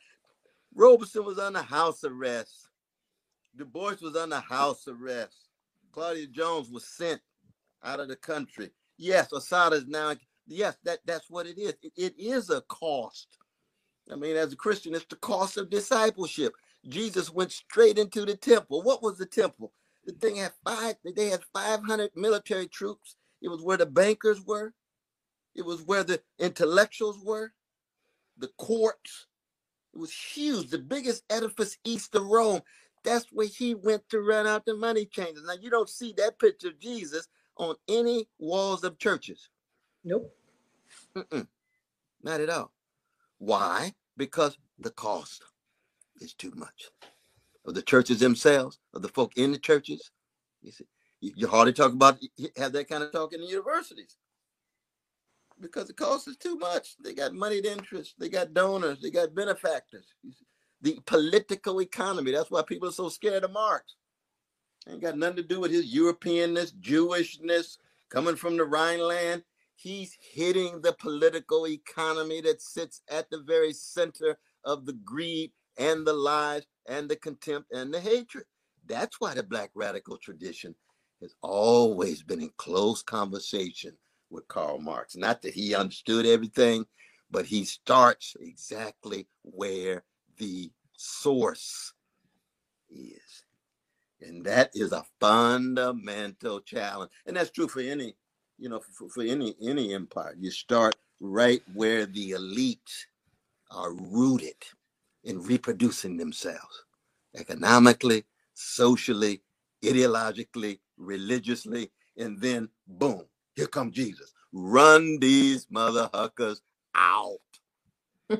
Robeson was under house arrest Du Bois was under house arrest. Claudia Jones was sent out of the country. Yes, Assata is now. Yes, that that's what it is. It, it is a cost. I mean, as a Christian, it's the cost of discipleship. Jesus went straight into the temple. What was the temple? The thing had five. They had five hundred military troops. It was where the bankers were. It was where the intellectuals were. The courts. It was huge. The biggest edifice east of Rome. That's where he went to run out the money changers. Now you don't see that picture of Jesus on any walls of churches. Nope. Mm-mm. Not at all. Why? Because the cost is too much. Of the churches themselves, of the folk in the churches. You see, you, hardly talk about have that kind of talk in the universities because the cost is too much. They got moneyed interests, they got donors, they got benefactors. The political economy. That's why people are so scared of Marx. Ain't got nothing to do with his Europeanness, Jewishness, coming from the Rhineland. He's hitting the political economy that sits at the very center of the greed and the lies and the contempt and the hatred. That's why the black radical tradition has always been in close conversation with Karl Marx. Not that he understood everything, but he starts exactly where the source is. And that is a fundamental challenge. And that's true for any, you know, for, for any any empire. You start right where the elite are rooted in reproducing themselves economically, socially, ideologically, religiously, and then boom, here come Jesus. Run these mother huckers out.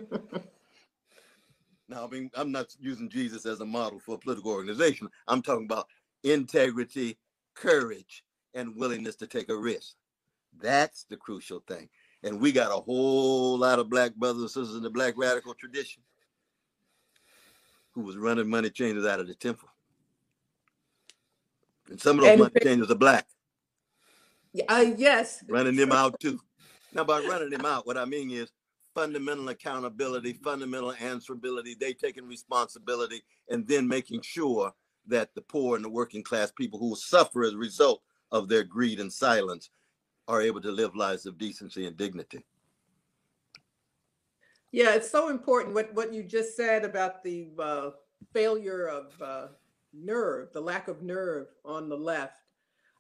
now, I mean, I'm not using Jesus as a model for a political organization. I'm talking about integrity, courage, and willingness to take a risk. That's the crucial thing. And we got a whole lot of black brothers and sisters in the black radical tradition who was running money changers out of the temple. And some of those and money changers are black. Uh, yes. Running them out too. Now, by running them out, what I mean is fundamental accountability, fundamental answerability, they taking responsibility, and then making sure that the poor and the working class people who suffer as a result of their greed and silence are able to live lives of decency and dignity. Yeah, it's so important what, what you just said about the uh, failure of uh, nerve, the lack of nerve on the left.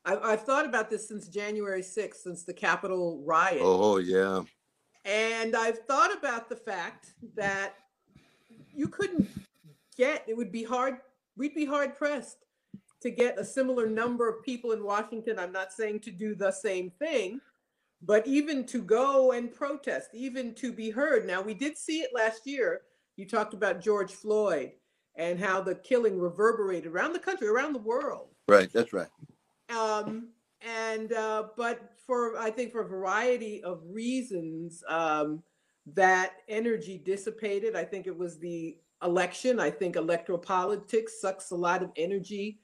I've, I've thought about this since January 6th, since the Capitol riot. Oh, yeah. And I've thought about the fact that you couldn't get, it would be hard, we'd be hard pressed to get a similar number of people in Washington. I'm not saying to do the same thing, but even to go and protest, even to be heard. Now, we did see it last year. You talked about George Floyd and how the killing reverberated around the country, around the world. Right, that's right. Um, and uh, but for I think for a variety of reasons, um, that energy dissipated. I think it was the election. I think electoral politics sucks a lot of energy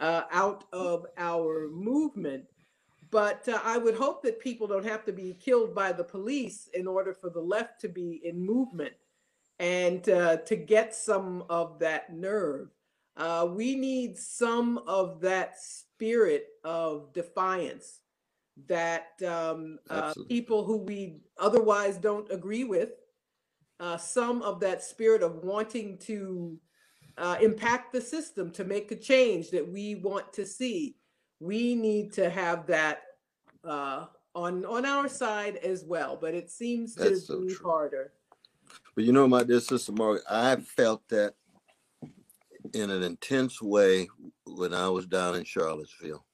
uh, out of our movement. But uh, I would hope that people don't have to be killed by the police in order for the left to be in movement and uh, to get some of that nerve. Uh, we need some of that spirit of defiance that um, uh, people who we otherwise don't agree with, uh, some of that spirit of wanting to uh, impact the system to make a change that we want to see. We need to have that uh, on on our side as well, but it seems That's to so be true. harder. But you know, my dear sister Margaret, I felt that in an intense way when I was down in Charlottesville.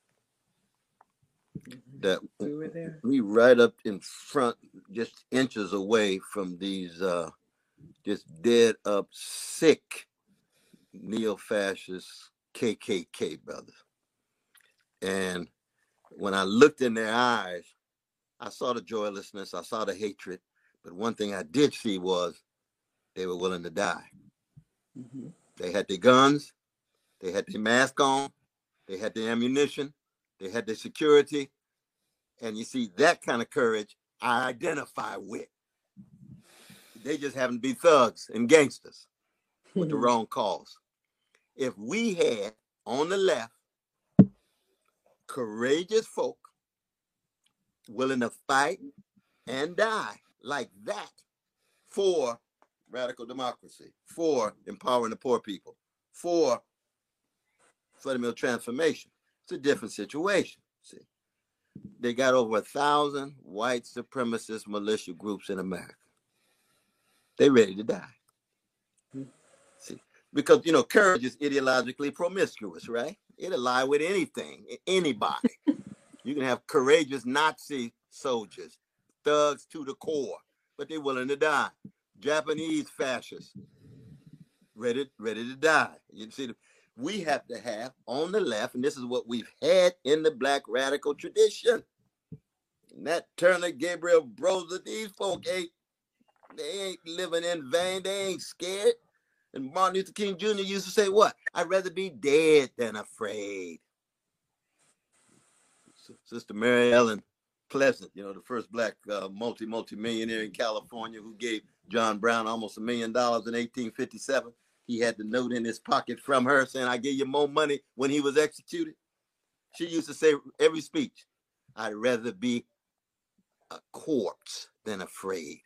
Mm-hmm. That we were there. We right up in front, just inches away from these uh, just dead up sick neo-fascist KKK brothers. And when I looked in their eyes, I saw the joylessness, I saw the hatred, but one thing I did see was they were willing to die. Mm-hmm. They had their guns, they had their mask on, they had their ammunition, they had their security. And you see, that kind of courage I identify with. They just happen to be thugs and gangsters with the wrong cause. If we had on the left courageous folk willing to fight and die like that for radical democracy, for empowering the poor people, for fundamental transformation. It's a different situation. See, they got over a thousand white supremacist militia groups in America. They ready to die. Because you know, courage is ideologically promiscuous, right? It'll lie with anything, anybody. you can have courageous Nazi soldiers, thugs to the core, but they're willing to die. Japanese fascists, ready, ready to die. You see, we have to have on the left, and this is what we've had in the black radical tradition. Nat Turner, Gabriel Prosser, these folk ain't they ain't living in vain. They ain't scared. And Martin Luther King Jr. used to say, "What? I'd rather be dead than afraid." Sister Mary Ellen Pleasant, you know, the first black uh, multi multi millionaire in California, who gave John Brown almost a million dollars in 1857. He had the note in his pocket from her saying, "I give you more money when he was executed." She used to say every speech, "I'd rather be a corpse than afraid."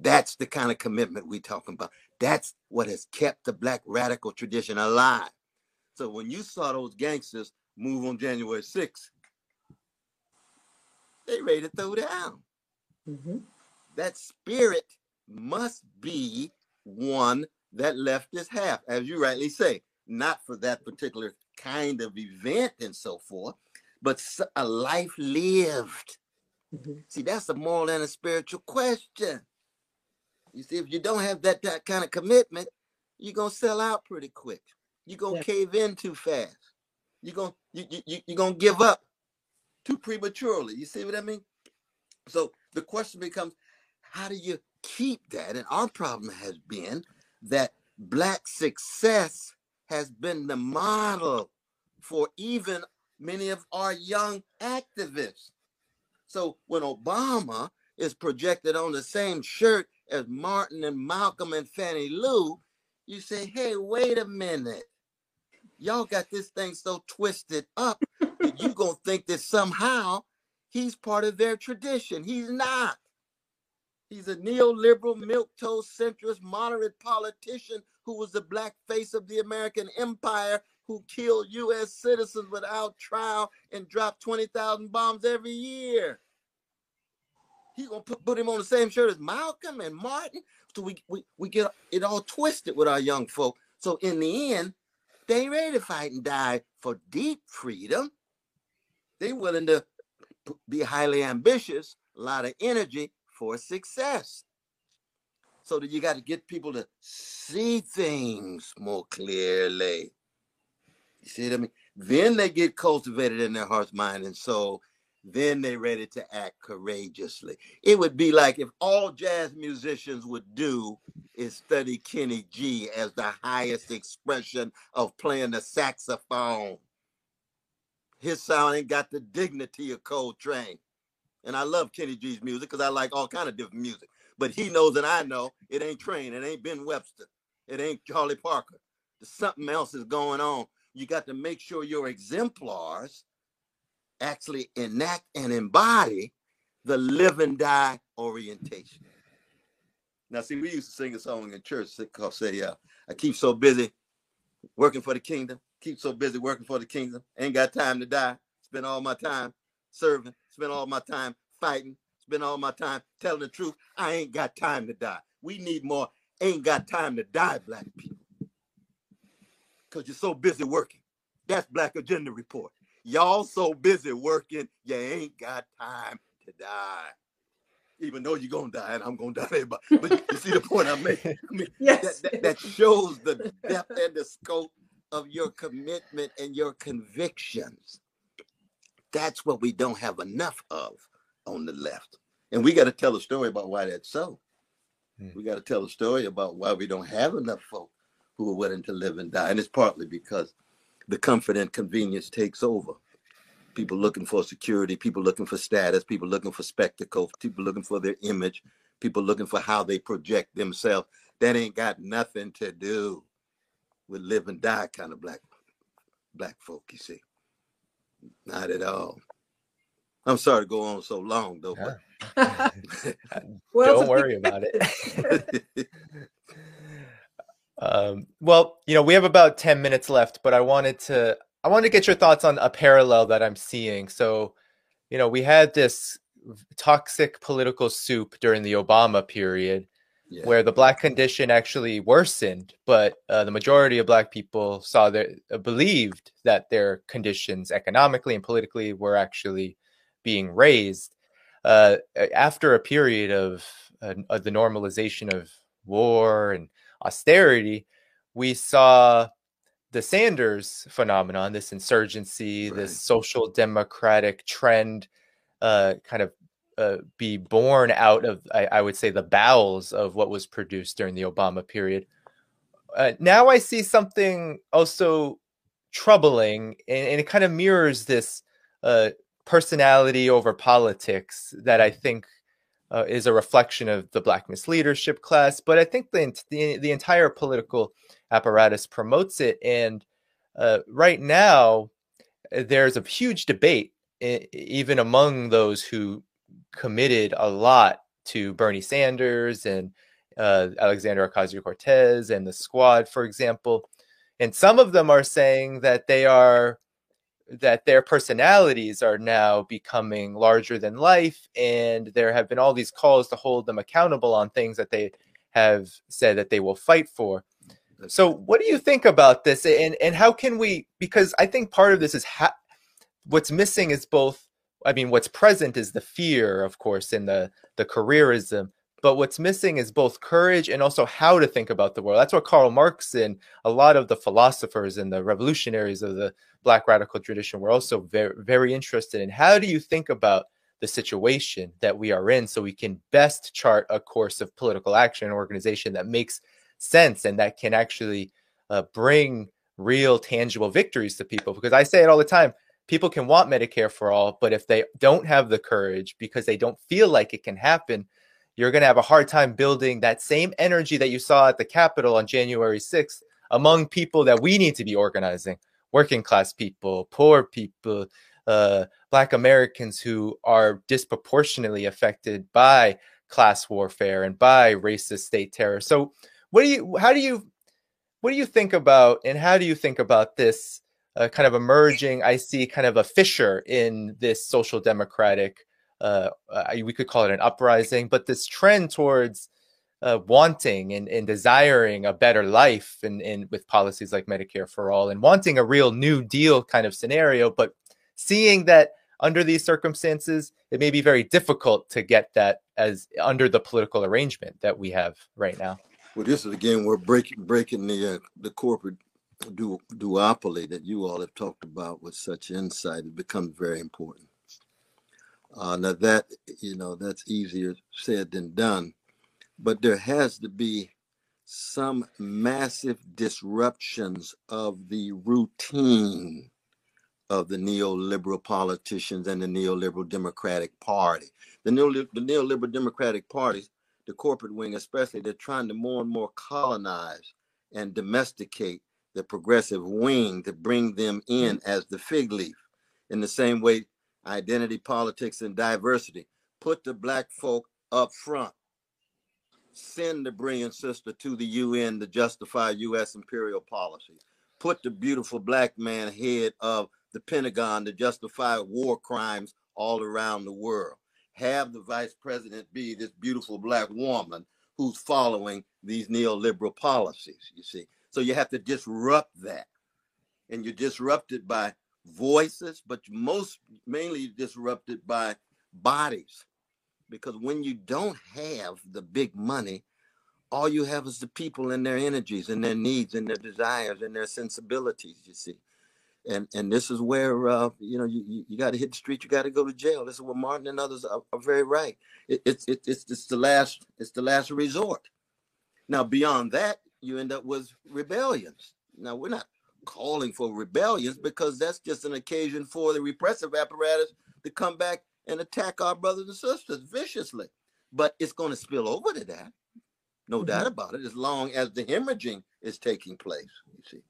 That's the kind of commitment we're talking about. That's what has kept the black radical tradition alive. So when you saw those gangsters move on January 6th, they ready to throw down. Mm-hmm. That spirit must be one that leftists have, as you rightly say, not for that particular kind of event and so forth, but a life lived. Mm-hmm. See, that's a moral and a spiritual question. You see, if you don't have that, that kind of commitment, you're gonna sell out pretty quick. You're gonna yeah. cave in too fast. You're gonna you, you, you're gonna give up too prematurely. You see what I mean? So the question becomes, how do you keep that? And our problem has been that black success has been the model for even many of our young activists. So when Obama is projected on the same shirt as Martin and Malcolm and Fannie Lou, you say, hey, wait a minute. Y'all got this thing so twisted up that you gonna think that somehow he's part of their tradition. He's not. He's a neoliberal, milquetoast, centrist, moderate politician who was the black face of the American empire who killed U.S. citizens without trial and dropped 20,000 bombs every year. He gonna put, put him on the same shirt as Malcolm and Martin. So we, we, we get it all twisted with our young folk. So in the end, they ain't ready to fight and die for deep freedom. They willing to be highly ambitious, a lot of energy for success. So that you got to get people to see things more clearly. You see what I mean? Then they get cultivated in their hearts, mind, and soul then they're ready to act courageously. It would be like if all jazz musicians would do is study Kenny G as the highest expression of playing the saxophone. His sound ain't got the dignity of Coltrane. And I love Kenny G's music because I like all kind of different music. But he knows and I know it ain't Train, it ain't Ben Webster, it ain't Charlie Parker. There's something else is going on. You got to make sure your exemplars actually enact and embody the live and die orientation. Now, see, we used to sing a song in church called "Say, uh, I keep so busy working for the kingdom, keep so busy working for the kingdom, ain't got time to die. Spend all my time serving, spend all my time fighting, spend all my time telling the truth. I ain't got time to die. We need more. Ain't got time to die, black people, because you're so busy working. That's Black Agenda Report. Y'all so busy working, you ain't got time to die. Even though you're gonna die, and I'm gonna die, but, but you see the point I'm making. I mean, yes. that, that, that shows the depth and the scope of your commitment and your convictions. That's what we don't have enough of on the left. And we got to tell a story about why that's so. Hmm. We got to tell a story about why we don't have enough folk who are willing to live and die. And it's partly because the comfort and convenience takes over. People looking for security, people looking for status, people looking for spectacle, people looking for their image, people looking for how they project themselves. That ain't got nothing to do with live and die kind of black black folk, you see. Not at all. I'm sorry to go on so long though, yeah. well, don't worry about it. um, well, you know, we have about 10 minutes left, but I wanted to I wanted to get your thoughts on a parallel that I'm seeing. So, you know, we had this toxic political soup during the Obama period yeah. where the black condition actually worsened, but uh, the majority of black people saw that uh, believed that their conditions economically and politically were actually being raised. Uh, after a period of, uh, of the normalization of war and austerity, we saw the Sanders phenomenon, this insurgency, right. this social democratic trend, uh, kind of uh, be born out of, I, I, would say, the bowels of what was produced during the Obama period. Uh, now I see something also troubling, and, and it kind of mirrors this uh, personality over politics that I think uh, is a reflection of the Black misleadership class. But I think the, the, the entire political apparatus promotes it. And uh, right now, there's a huge debate, even among those who committed a lot to Bernie Sanders and uh, Alexandria Ocasio Cortez and the squad, for example. And some of them are saying that they are that their personalities are now becoming larger than life and there have been all these calls to hold them accountable on things that they have said that they will fight for so what do you think about this and and how can we because i think part of this is ha- what's missing is both I mean, what's present is the fear, of course, and the the careerism. But what's missing is both courage and also how to think about the world. That's what Karl Marx and a lot of the philosophers and the revolutionaries of the Black radical tradition were also very, very interested in. How do you think about the situation that we are in so we can best chart a course of political action and organization that makes sense and that can actually uh, bring real tangible victories to people? Because I say it all the time people can want Medicare for all, but if they don't have the courage because they don't feel like it can happen, you're going to have a hard time building that same energy that you saw at the Capitol on January 6th among people that we need to be organizing working class people, poor people, uh, Black Americans who are disproportionately affected by class warfare and by racist state terror. So, what do you, how do you, what do you think about, and how do you think about this? uh, kind of emerging. I see kind of a fissure in this social democratic. Uh, we could call it an uprising, but this trend towards uh, wanting and, and, desiring a better life, and, and with policies like Medicare for all, and wanting a real New Deal kind of scenario, but seeing that under these circumstances, it may be very difficult to get that as under the political arrangement that we have right now. Well, this is again we're breaking breaking the uh, the corporate du- duopoly that you all have talked about with such insight, it becomes very important. Uh, now that you know that's easier said than done, but there has to be some massive disruptions of the routine of the neoliberal politicians and the neoliberal Democratic Party. The, neoliberal, the neoliberal Democratic parties, the corporate wing especially, they're trying to more and more colonize and domesticate the progressive wing to bring them in mm-hmm. as the fig leaf. In the same way, identity politics and diversity. Put the black folk up front. Send the brilliant sister to the UN to justify US imperial policy. Put the beautiful black man head of the Pentagon to justify war crimes all around the world. Have the vice president be this beautiful black woman who's following these neoliberal policies, you see. So you have to disrupt that. And you're disrupted by voices, but most mainly disrupted by bodies. Because when you don't have the big money, all you have is the people and their energies and their needs and their desires and their sensibilities, you see. And and this is where uh, you know you, you, got to hit the street, you got to go to jail. This is where Martin and others are, are very right. It, it, it, it's it's the last it's the last resort. Now beyond that, you end up with rebellions. Now, we're not calling for rebellions because that's just an occasion for the repressive apparatus to come back and attack our brothers and sisters viciously. But it's going to spill over to that. No mm-hmm. doubt about it, as long as the hemorrhaging is taking place. you see.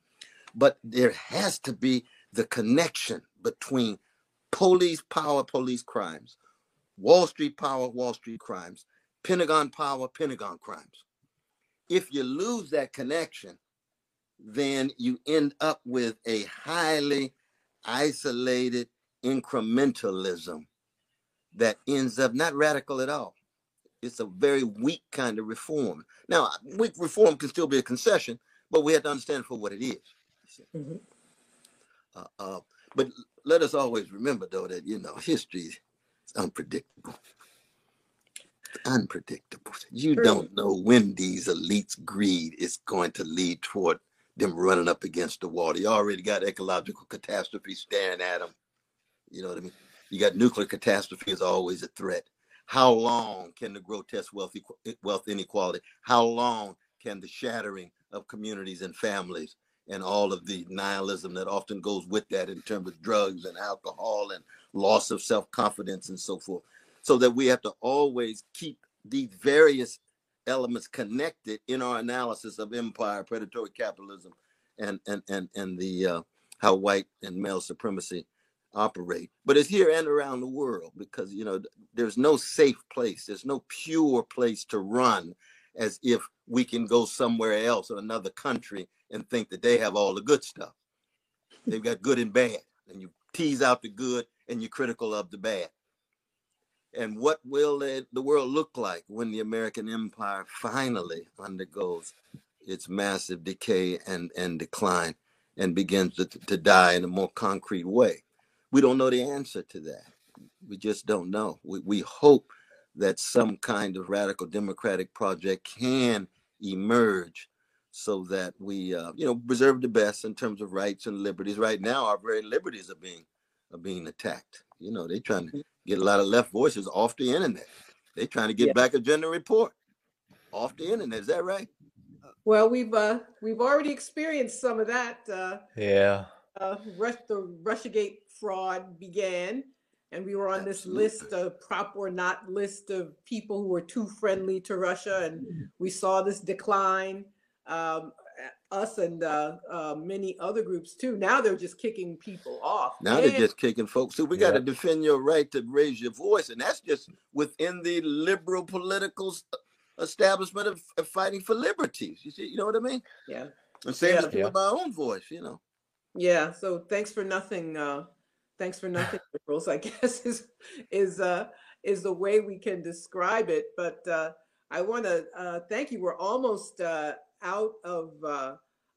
But there has to be the connection between police power, police crimes, Wall Street power, Wall Street crimes, Pentagon power, Pentagon crimes. If you lose that connection, then you end up with a highly isolated incrementalism that ends up not radical at all. It's a very weak kind of reform. Now, weak reform can still be a concession, but we have to understand for what it is. Mm-hmm. Uh, uh, but let us always remember, though, that you know history is unpredictable. unpredictable. You True. don't know when these elites' greed is going to lead toward them running up against the wall. They already got ecological catastrophe staring at them. You know what I mean? You got nuclear catastrophe is always a threat. How long can the grotesque wealth, eh, wealth inequality? How long can the shattering of communities and families and all of the nihilism that often goes with that in terms of drugs and alcohol and loss of self-confidence and so forth so that we have to always keep these various elements connected in our analysis of empire predatory capitalism and and and, and the uh, how white and male supremacy operate but it's here and around the world because you know there's no safe place there's no pure place to run as if we can go somewhere else in another country and think that they have all the good stuff. They've got good and bad, and you tease out the good and you're critical of the bad. And what will it, the world look like when the American empire finally undergoes its massive decay and, and decline and begins to, to die in a more concrete way? We don't know the answer to that. We just don't know. We, we hope that some kind of radical democratic project can emerge so that we uh, you know preserve the best in terms of rights and liberties right now our very liberties are being are being attacked you know they're trying to mm-hmm. get a lot of left voices off the internet they're trying to get yeah. Black Agenda Report off the internet is that right well we've uh we've already experienced some of that uh yeah uh Rush, the russiagate fraud began and we were on Absolutely. this list of PropOrNot list of people who were too friendly to russia and we saw this decline um, us and uh, uh, many other groups too. Now they're just kicking people off. Now and, they're just kicking folks. So we yeah. got to defend your right to raise your voice, and that's just within the liberal political establishment of, of fighting for liberties. You see, you know what I mean? Yeah. And same yeah. with my own voice. You know. Yeah. So thanks for nothing. Uh, thanks for nothing, liberals. I guess is is uh, is the way we can describe it. But uh, I want to uh, thank you. We're almost uh, out of uh,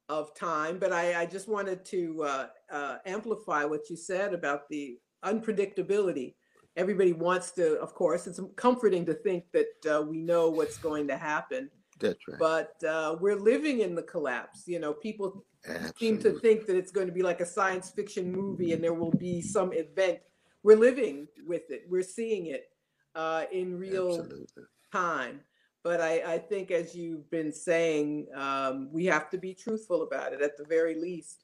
of time, but I, I just wanted to uh, uh, amplify what you said about the unpredictability. Everybody wants to, of course, it's comforting to think that uh, we know what's going to happen. That's right. But uh, we're living in the collapse. You know, people Absolutely. seem to think that it's going to be like a science fiction movie and there will be some event. We're living with it. We're seeing it uh, in real Absolutely. time. But I, I think, as you've been saying, um, we have to be truthful about it at the very least.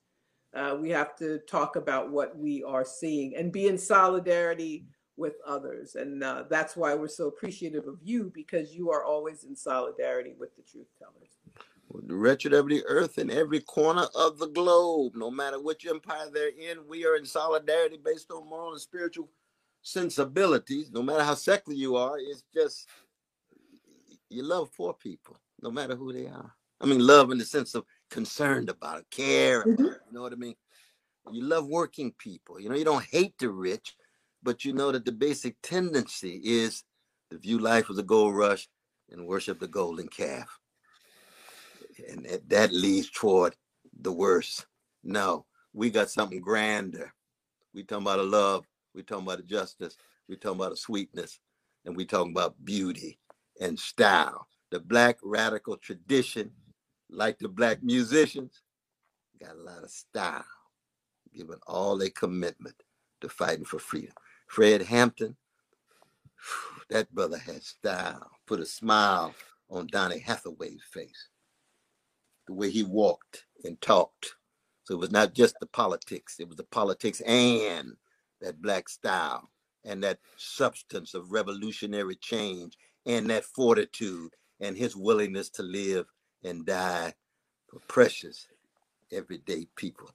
Uh, we have to talk about what we are seeing and be in solidarity with others. And uh, that's why we're so appreciative of you because you are always in solidarity with the truth tellers. The wretched of the earth in every corner of the globe, no matter which empire they're in, we are in solidarity based on moral and spiritual sensibilities. No matter how secular you are, it's just you love poor people, no matter who they are. I mean, love in the sense of concerned about it, care about mm-hmm. it, you know what I mean? You love working people. You know, you don't hate the rich, but you know that the basic tendency is to view life as a gold rush and worship the golden calf. And that, that leads toward the worst. No, we got something grander. We talking about a love, we talking about a justice, we talking about a sweetness, and we talking about beauty and style. The black radical tradition, like the black musicians, got a lot of style, given all their commitment to fighting for freedom. Fred Hampton, that brother had style, put a smile on Donny Hathaway's face. The way he walked and talked. So it was not just the politics, it was the politics and that black style and that substance of revolutionary change and that fortitude and his willingness to live and die for precious everyday people.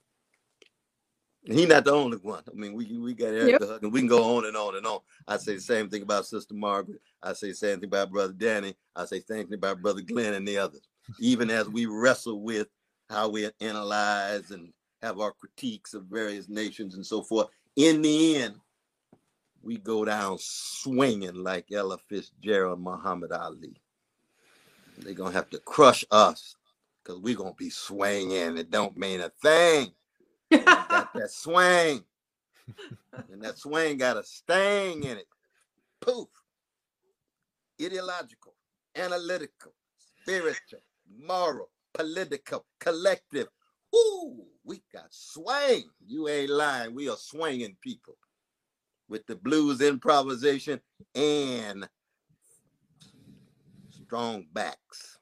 And he's not the only one. I mean, we we got Eric yep. and we can go on and on and on. I say the same thing about Sister Margaret. I say the same thing about Brother Danny. I say the same thing about Brother Glen and the others. Even as we wrestle with how we analyze and have our critiques of various nations and so forth, in the end, we go down swinging like Ella Fitzgerald, Muhammad Ali. They're gonna have to crush us because we're gonna be swinging. It don't mean a thing. got that swing, and that swing got a sting in it. Poof. Ideological, analytical, spiritual, moral, political, collective. Ooh, we got swing. You ain't lying. We are swinging people with the blues improvisation and strong backs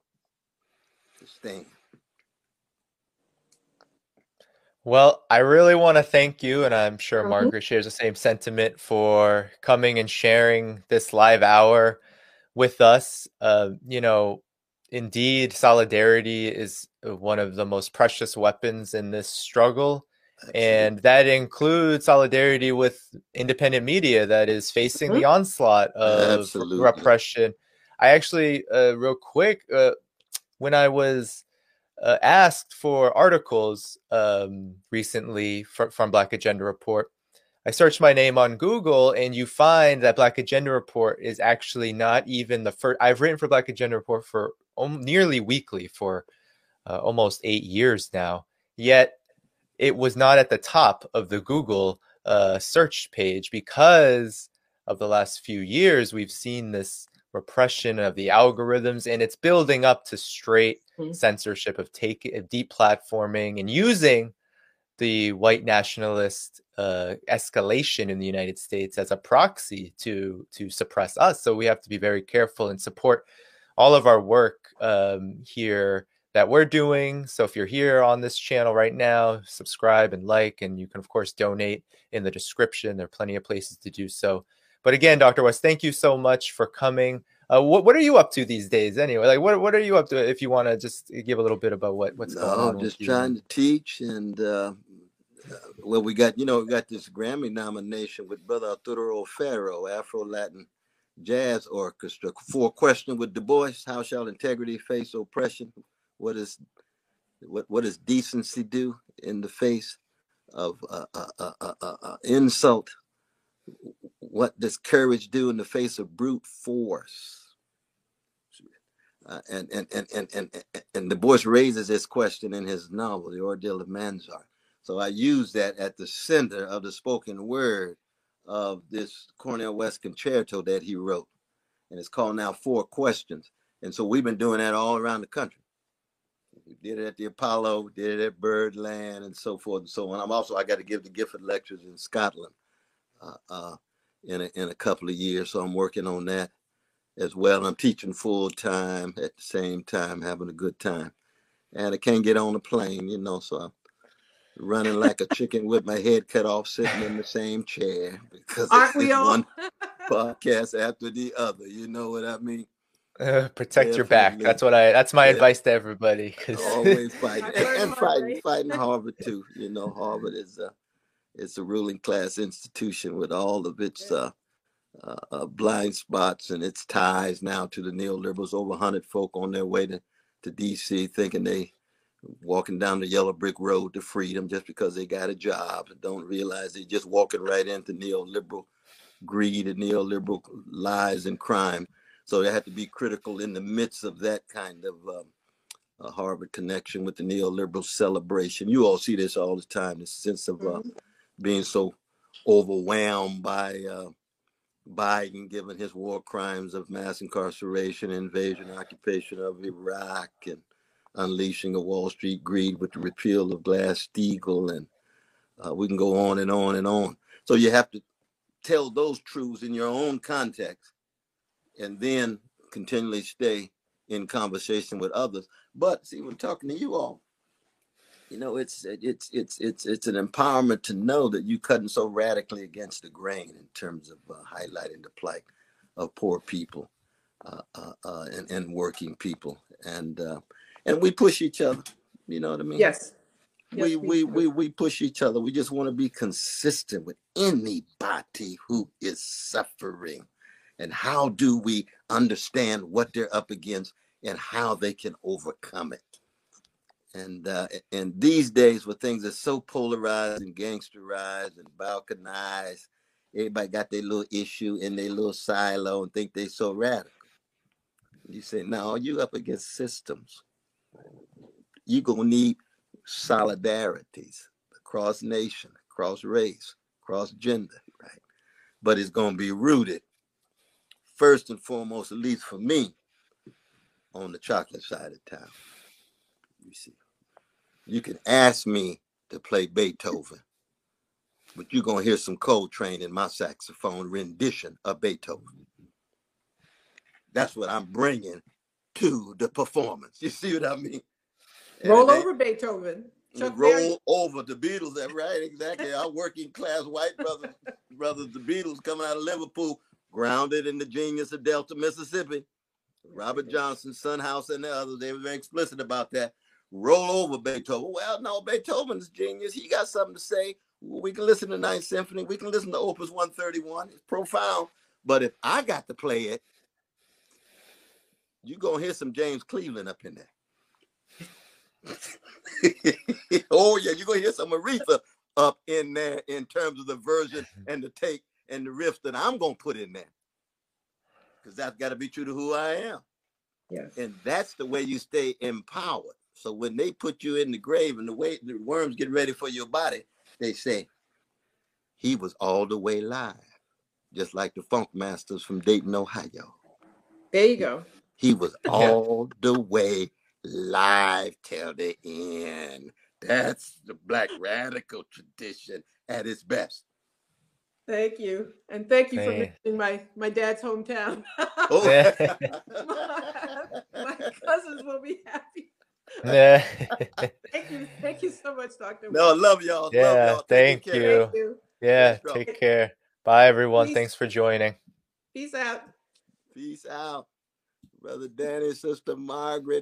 to stand. Well, I really want to thank you, and I'm sure mm-hmm. Margaret shares the same sentiment for coming and sharing this live hour with us. Uh, you know, indeed, solidarity is one of the most precious weapons in this struggle. And that includes solidarity with independent media that is facing mm-hmm. the onslaught of Absolutely. repression I actually, uh, real quick, uh, when I was uh, asked for articles um, recently for, from Black Agenda Report, I searched my name on Google, and you find that Black Agenda Report is actually not even the first. I've written for Black Agenda Report for om- nearly weekly for uh, almost eight years now. Yet it was not at the top of the Google uh, search page because of the last few years. We've seen this repression of the algorithms and it's building up to straight mm-hmm. censorship of take deep platforming and using the white nationalist uh, escalation in the United States as a proxy to to suppress us. So we have to be very careful and support all of our work um, here that we're doing. So if you're here on this channel right now, subscribe and like, and you can of course donate in the description. There are plenty of places to do so. But again, Dr. West, thank you so much for coming. Uh, what what are you up to these days anyway? Like what what are you up to? If you want to just give a little bit about what what's no, going on. just trying to teach and uh, uh, well, we got you know we got this Grammy nomination with Brother Arturo O'Farrill, Afro Latin Jazz Orchestra. For question with Du Bois: How shall integrity face oppression? What is what what does decency do in the face of uh, insult? what does courage do in the face of brute force? Uh, and, and, and, and, and, and Du Bois raises this question in his novel, The Ordeal of Mansart. So I use that at the center of the spoken word of this Cornel West concerto that he wrote. And it's called now Four Questions. And so we've been doing that all around the country. We did it at the Apollo, did it at Birdland, and so forth and so on. I'm also, I got to give the Gifford lectures in Scotland. Uh, uh, in a, in a couple of years. So I'm working on that as well. I'm teaching full time at the same time, having a good time. And I can't get on a plane, you know, so I'm running like a chicken with my head cut off, sitting in the same chair because Aren't we all? one podcast after the other. You know what I mean? Uh, protect Definitely. your back. That's what I. That's my yeah. advice to everybody. Always fighting and, and fighting, fighting Harvard too. You know, Harvard is a it's a ruling class institution with all of its uh, uh, uh, blind spots and its ties now to the neoliberals. Over 100 folk on their way to, to D.C. thinking they walking down the yellow brick road to freedom just because they got a job and don't realize they're just walking right into neoliberal greed and neoliberal lies and crime. So they have to be critical in the midst of that kind of um, a Harvard connection with the neoliberal celebration. You all see this all the time, the sense of uh, mm-hmm being so overwhelmed by uh, Biden, given his war crimes of mass incarceration, invasion, occupation of Iraq, and unleashing of Wall Street greed with the repeal of Glass Steagall, and uh, we can go on and on and on. So you have to tell those truths in your own context, and then continually stay in conversation with others. But see, we're talking to you all, you know it's it's it's it's it's an empowerment to know that you cutting so radically against the grain in terms of uh, highlighting the plight of poor people uh, uh, uh and, and working people and uh, and we push each other you know what i mean yes we Yes, we we we we push each other. We just want to be consistent with anybody who is suffering. And how do we understand what they're up against and how they can overcome it? And uh, and these days, where things are so polarized and gangsterized and balkanized, everybody got their little issue in their little silo and think they so radical. You say, no, you up against systems. you gonna need solidarities across nation, across race, across gender, right? But it's gonna be rooted first and foremost, at least for me, on the chocolate side of town. You see, you can ask me to play Beethoven, but you're gonna hear some Coltrane in my saxophone rendition of Beethoven. That's what I'm bringing to the performance. You see what I mean? Roll over Beethoven. Chuck roll Berry. over the Beatles. Right, exactly. Our working class white brothers, brothers, the Beatles coming out of Liverpool, grounded in the genius of Delta, Mississippi. Robert Johnson, Son House, and the others. They were very explicit about that. Roll over Beethoven. Well, no, Beethoven's genius. He got something to say. We can listen to Ninth Symphony. We can listen to Opus 131. It's profound. But if I got to play it, you're gonna hear some James Cleveland up in there. oh yeah, you're gonna hear some Aretha up in there in terms of the version and the take and the riff that I'm gonna put in there. Because that's got to be true to who I am. Yes. And that's the way you stay empowered. So when they put you in the grave and the way the worms get ready for your body, they say, he was all the way live, just like the funk masters from Dayton, Ohio. There you go. He was all the way live till the end. That's the black radical tradition at its best. Thank you. And thank you for Man. mentioning my, my dad's hometown. Oh. Yeah. my cousins will be happy. Yeah. Thank you. Thank you so much, Dr. no, I love y'all. love Yeah, y'all. thank Take care. you. Thank you. yeah. Let's. Take care. Bye, everyone. Peace. Thanks for joining. Peace out. Peace out. Brother Danny, Sister Margaret.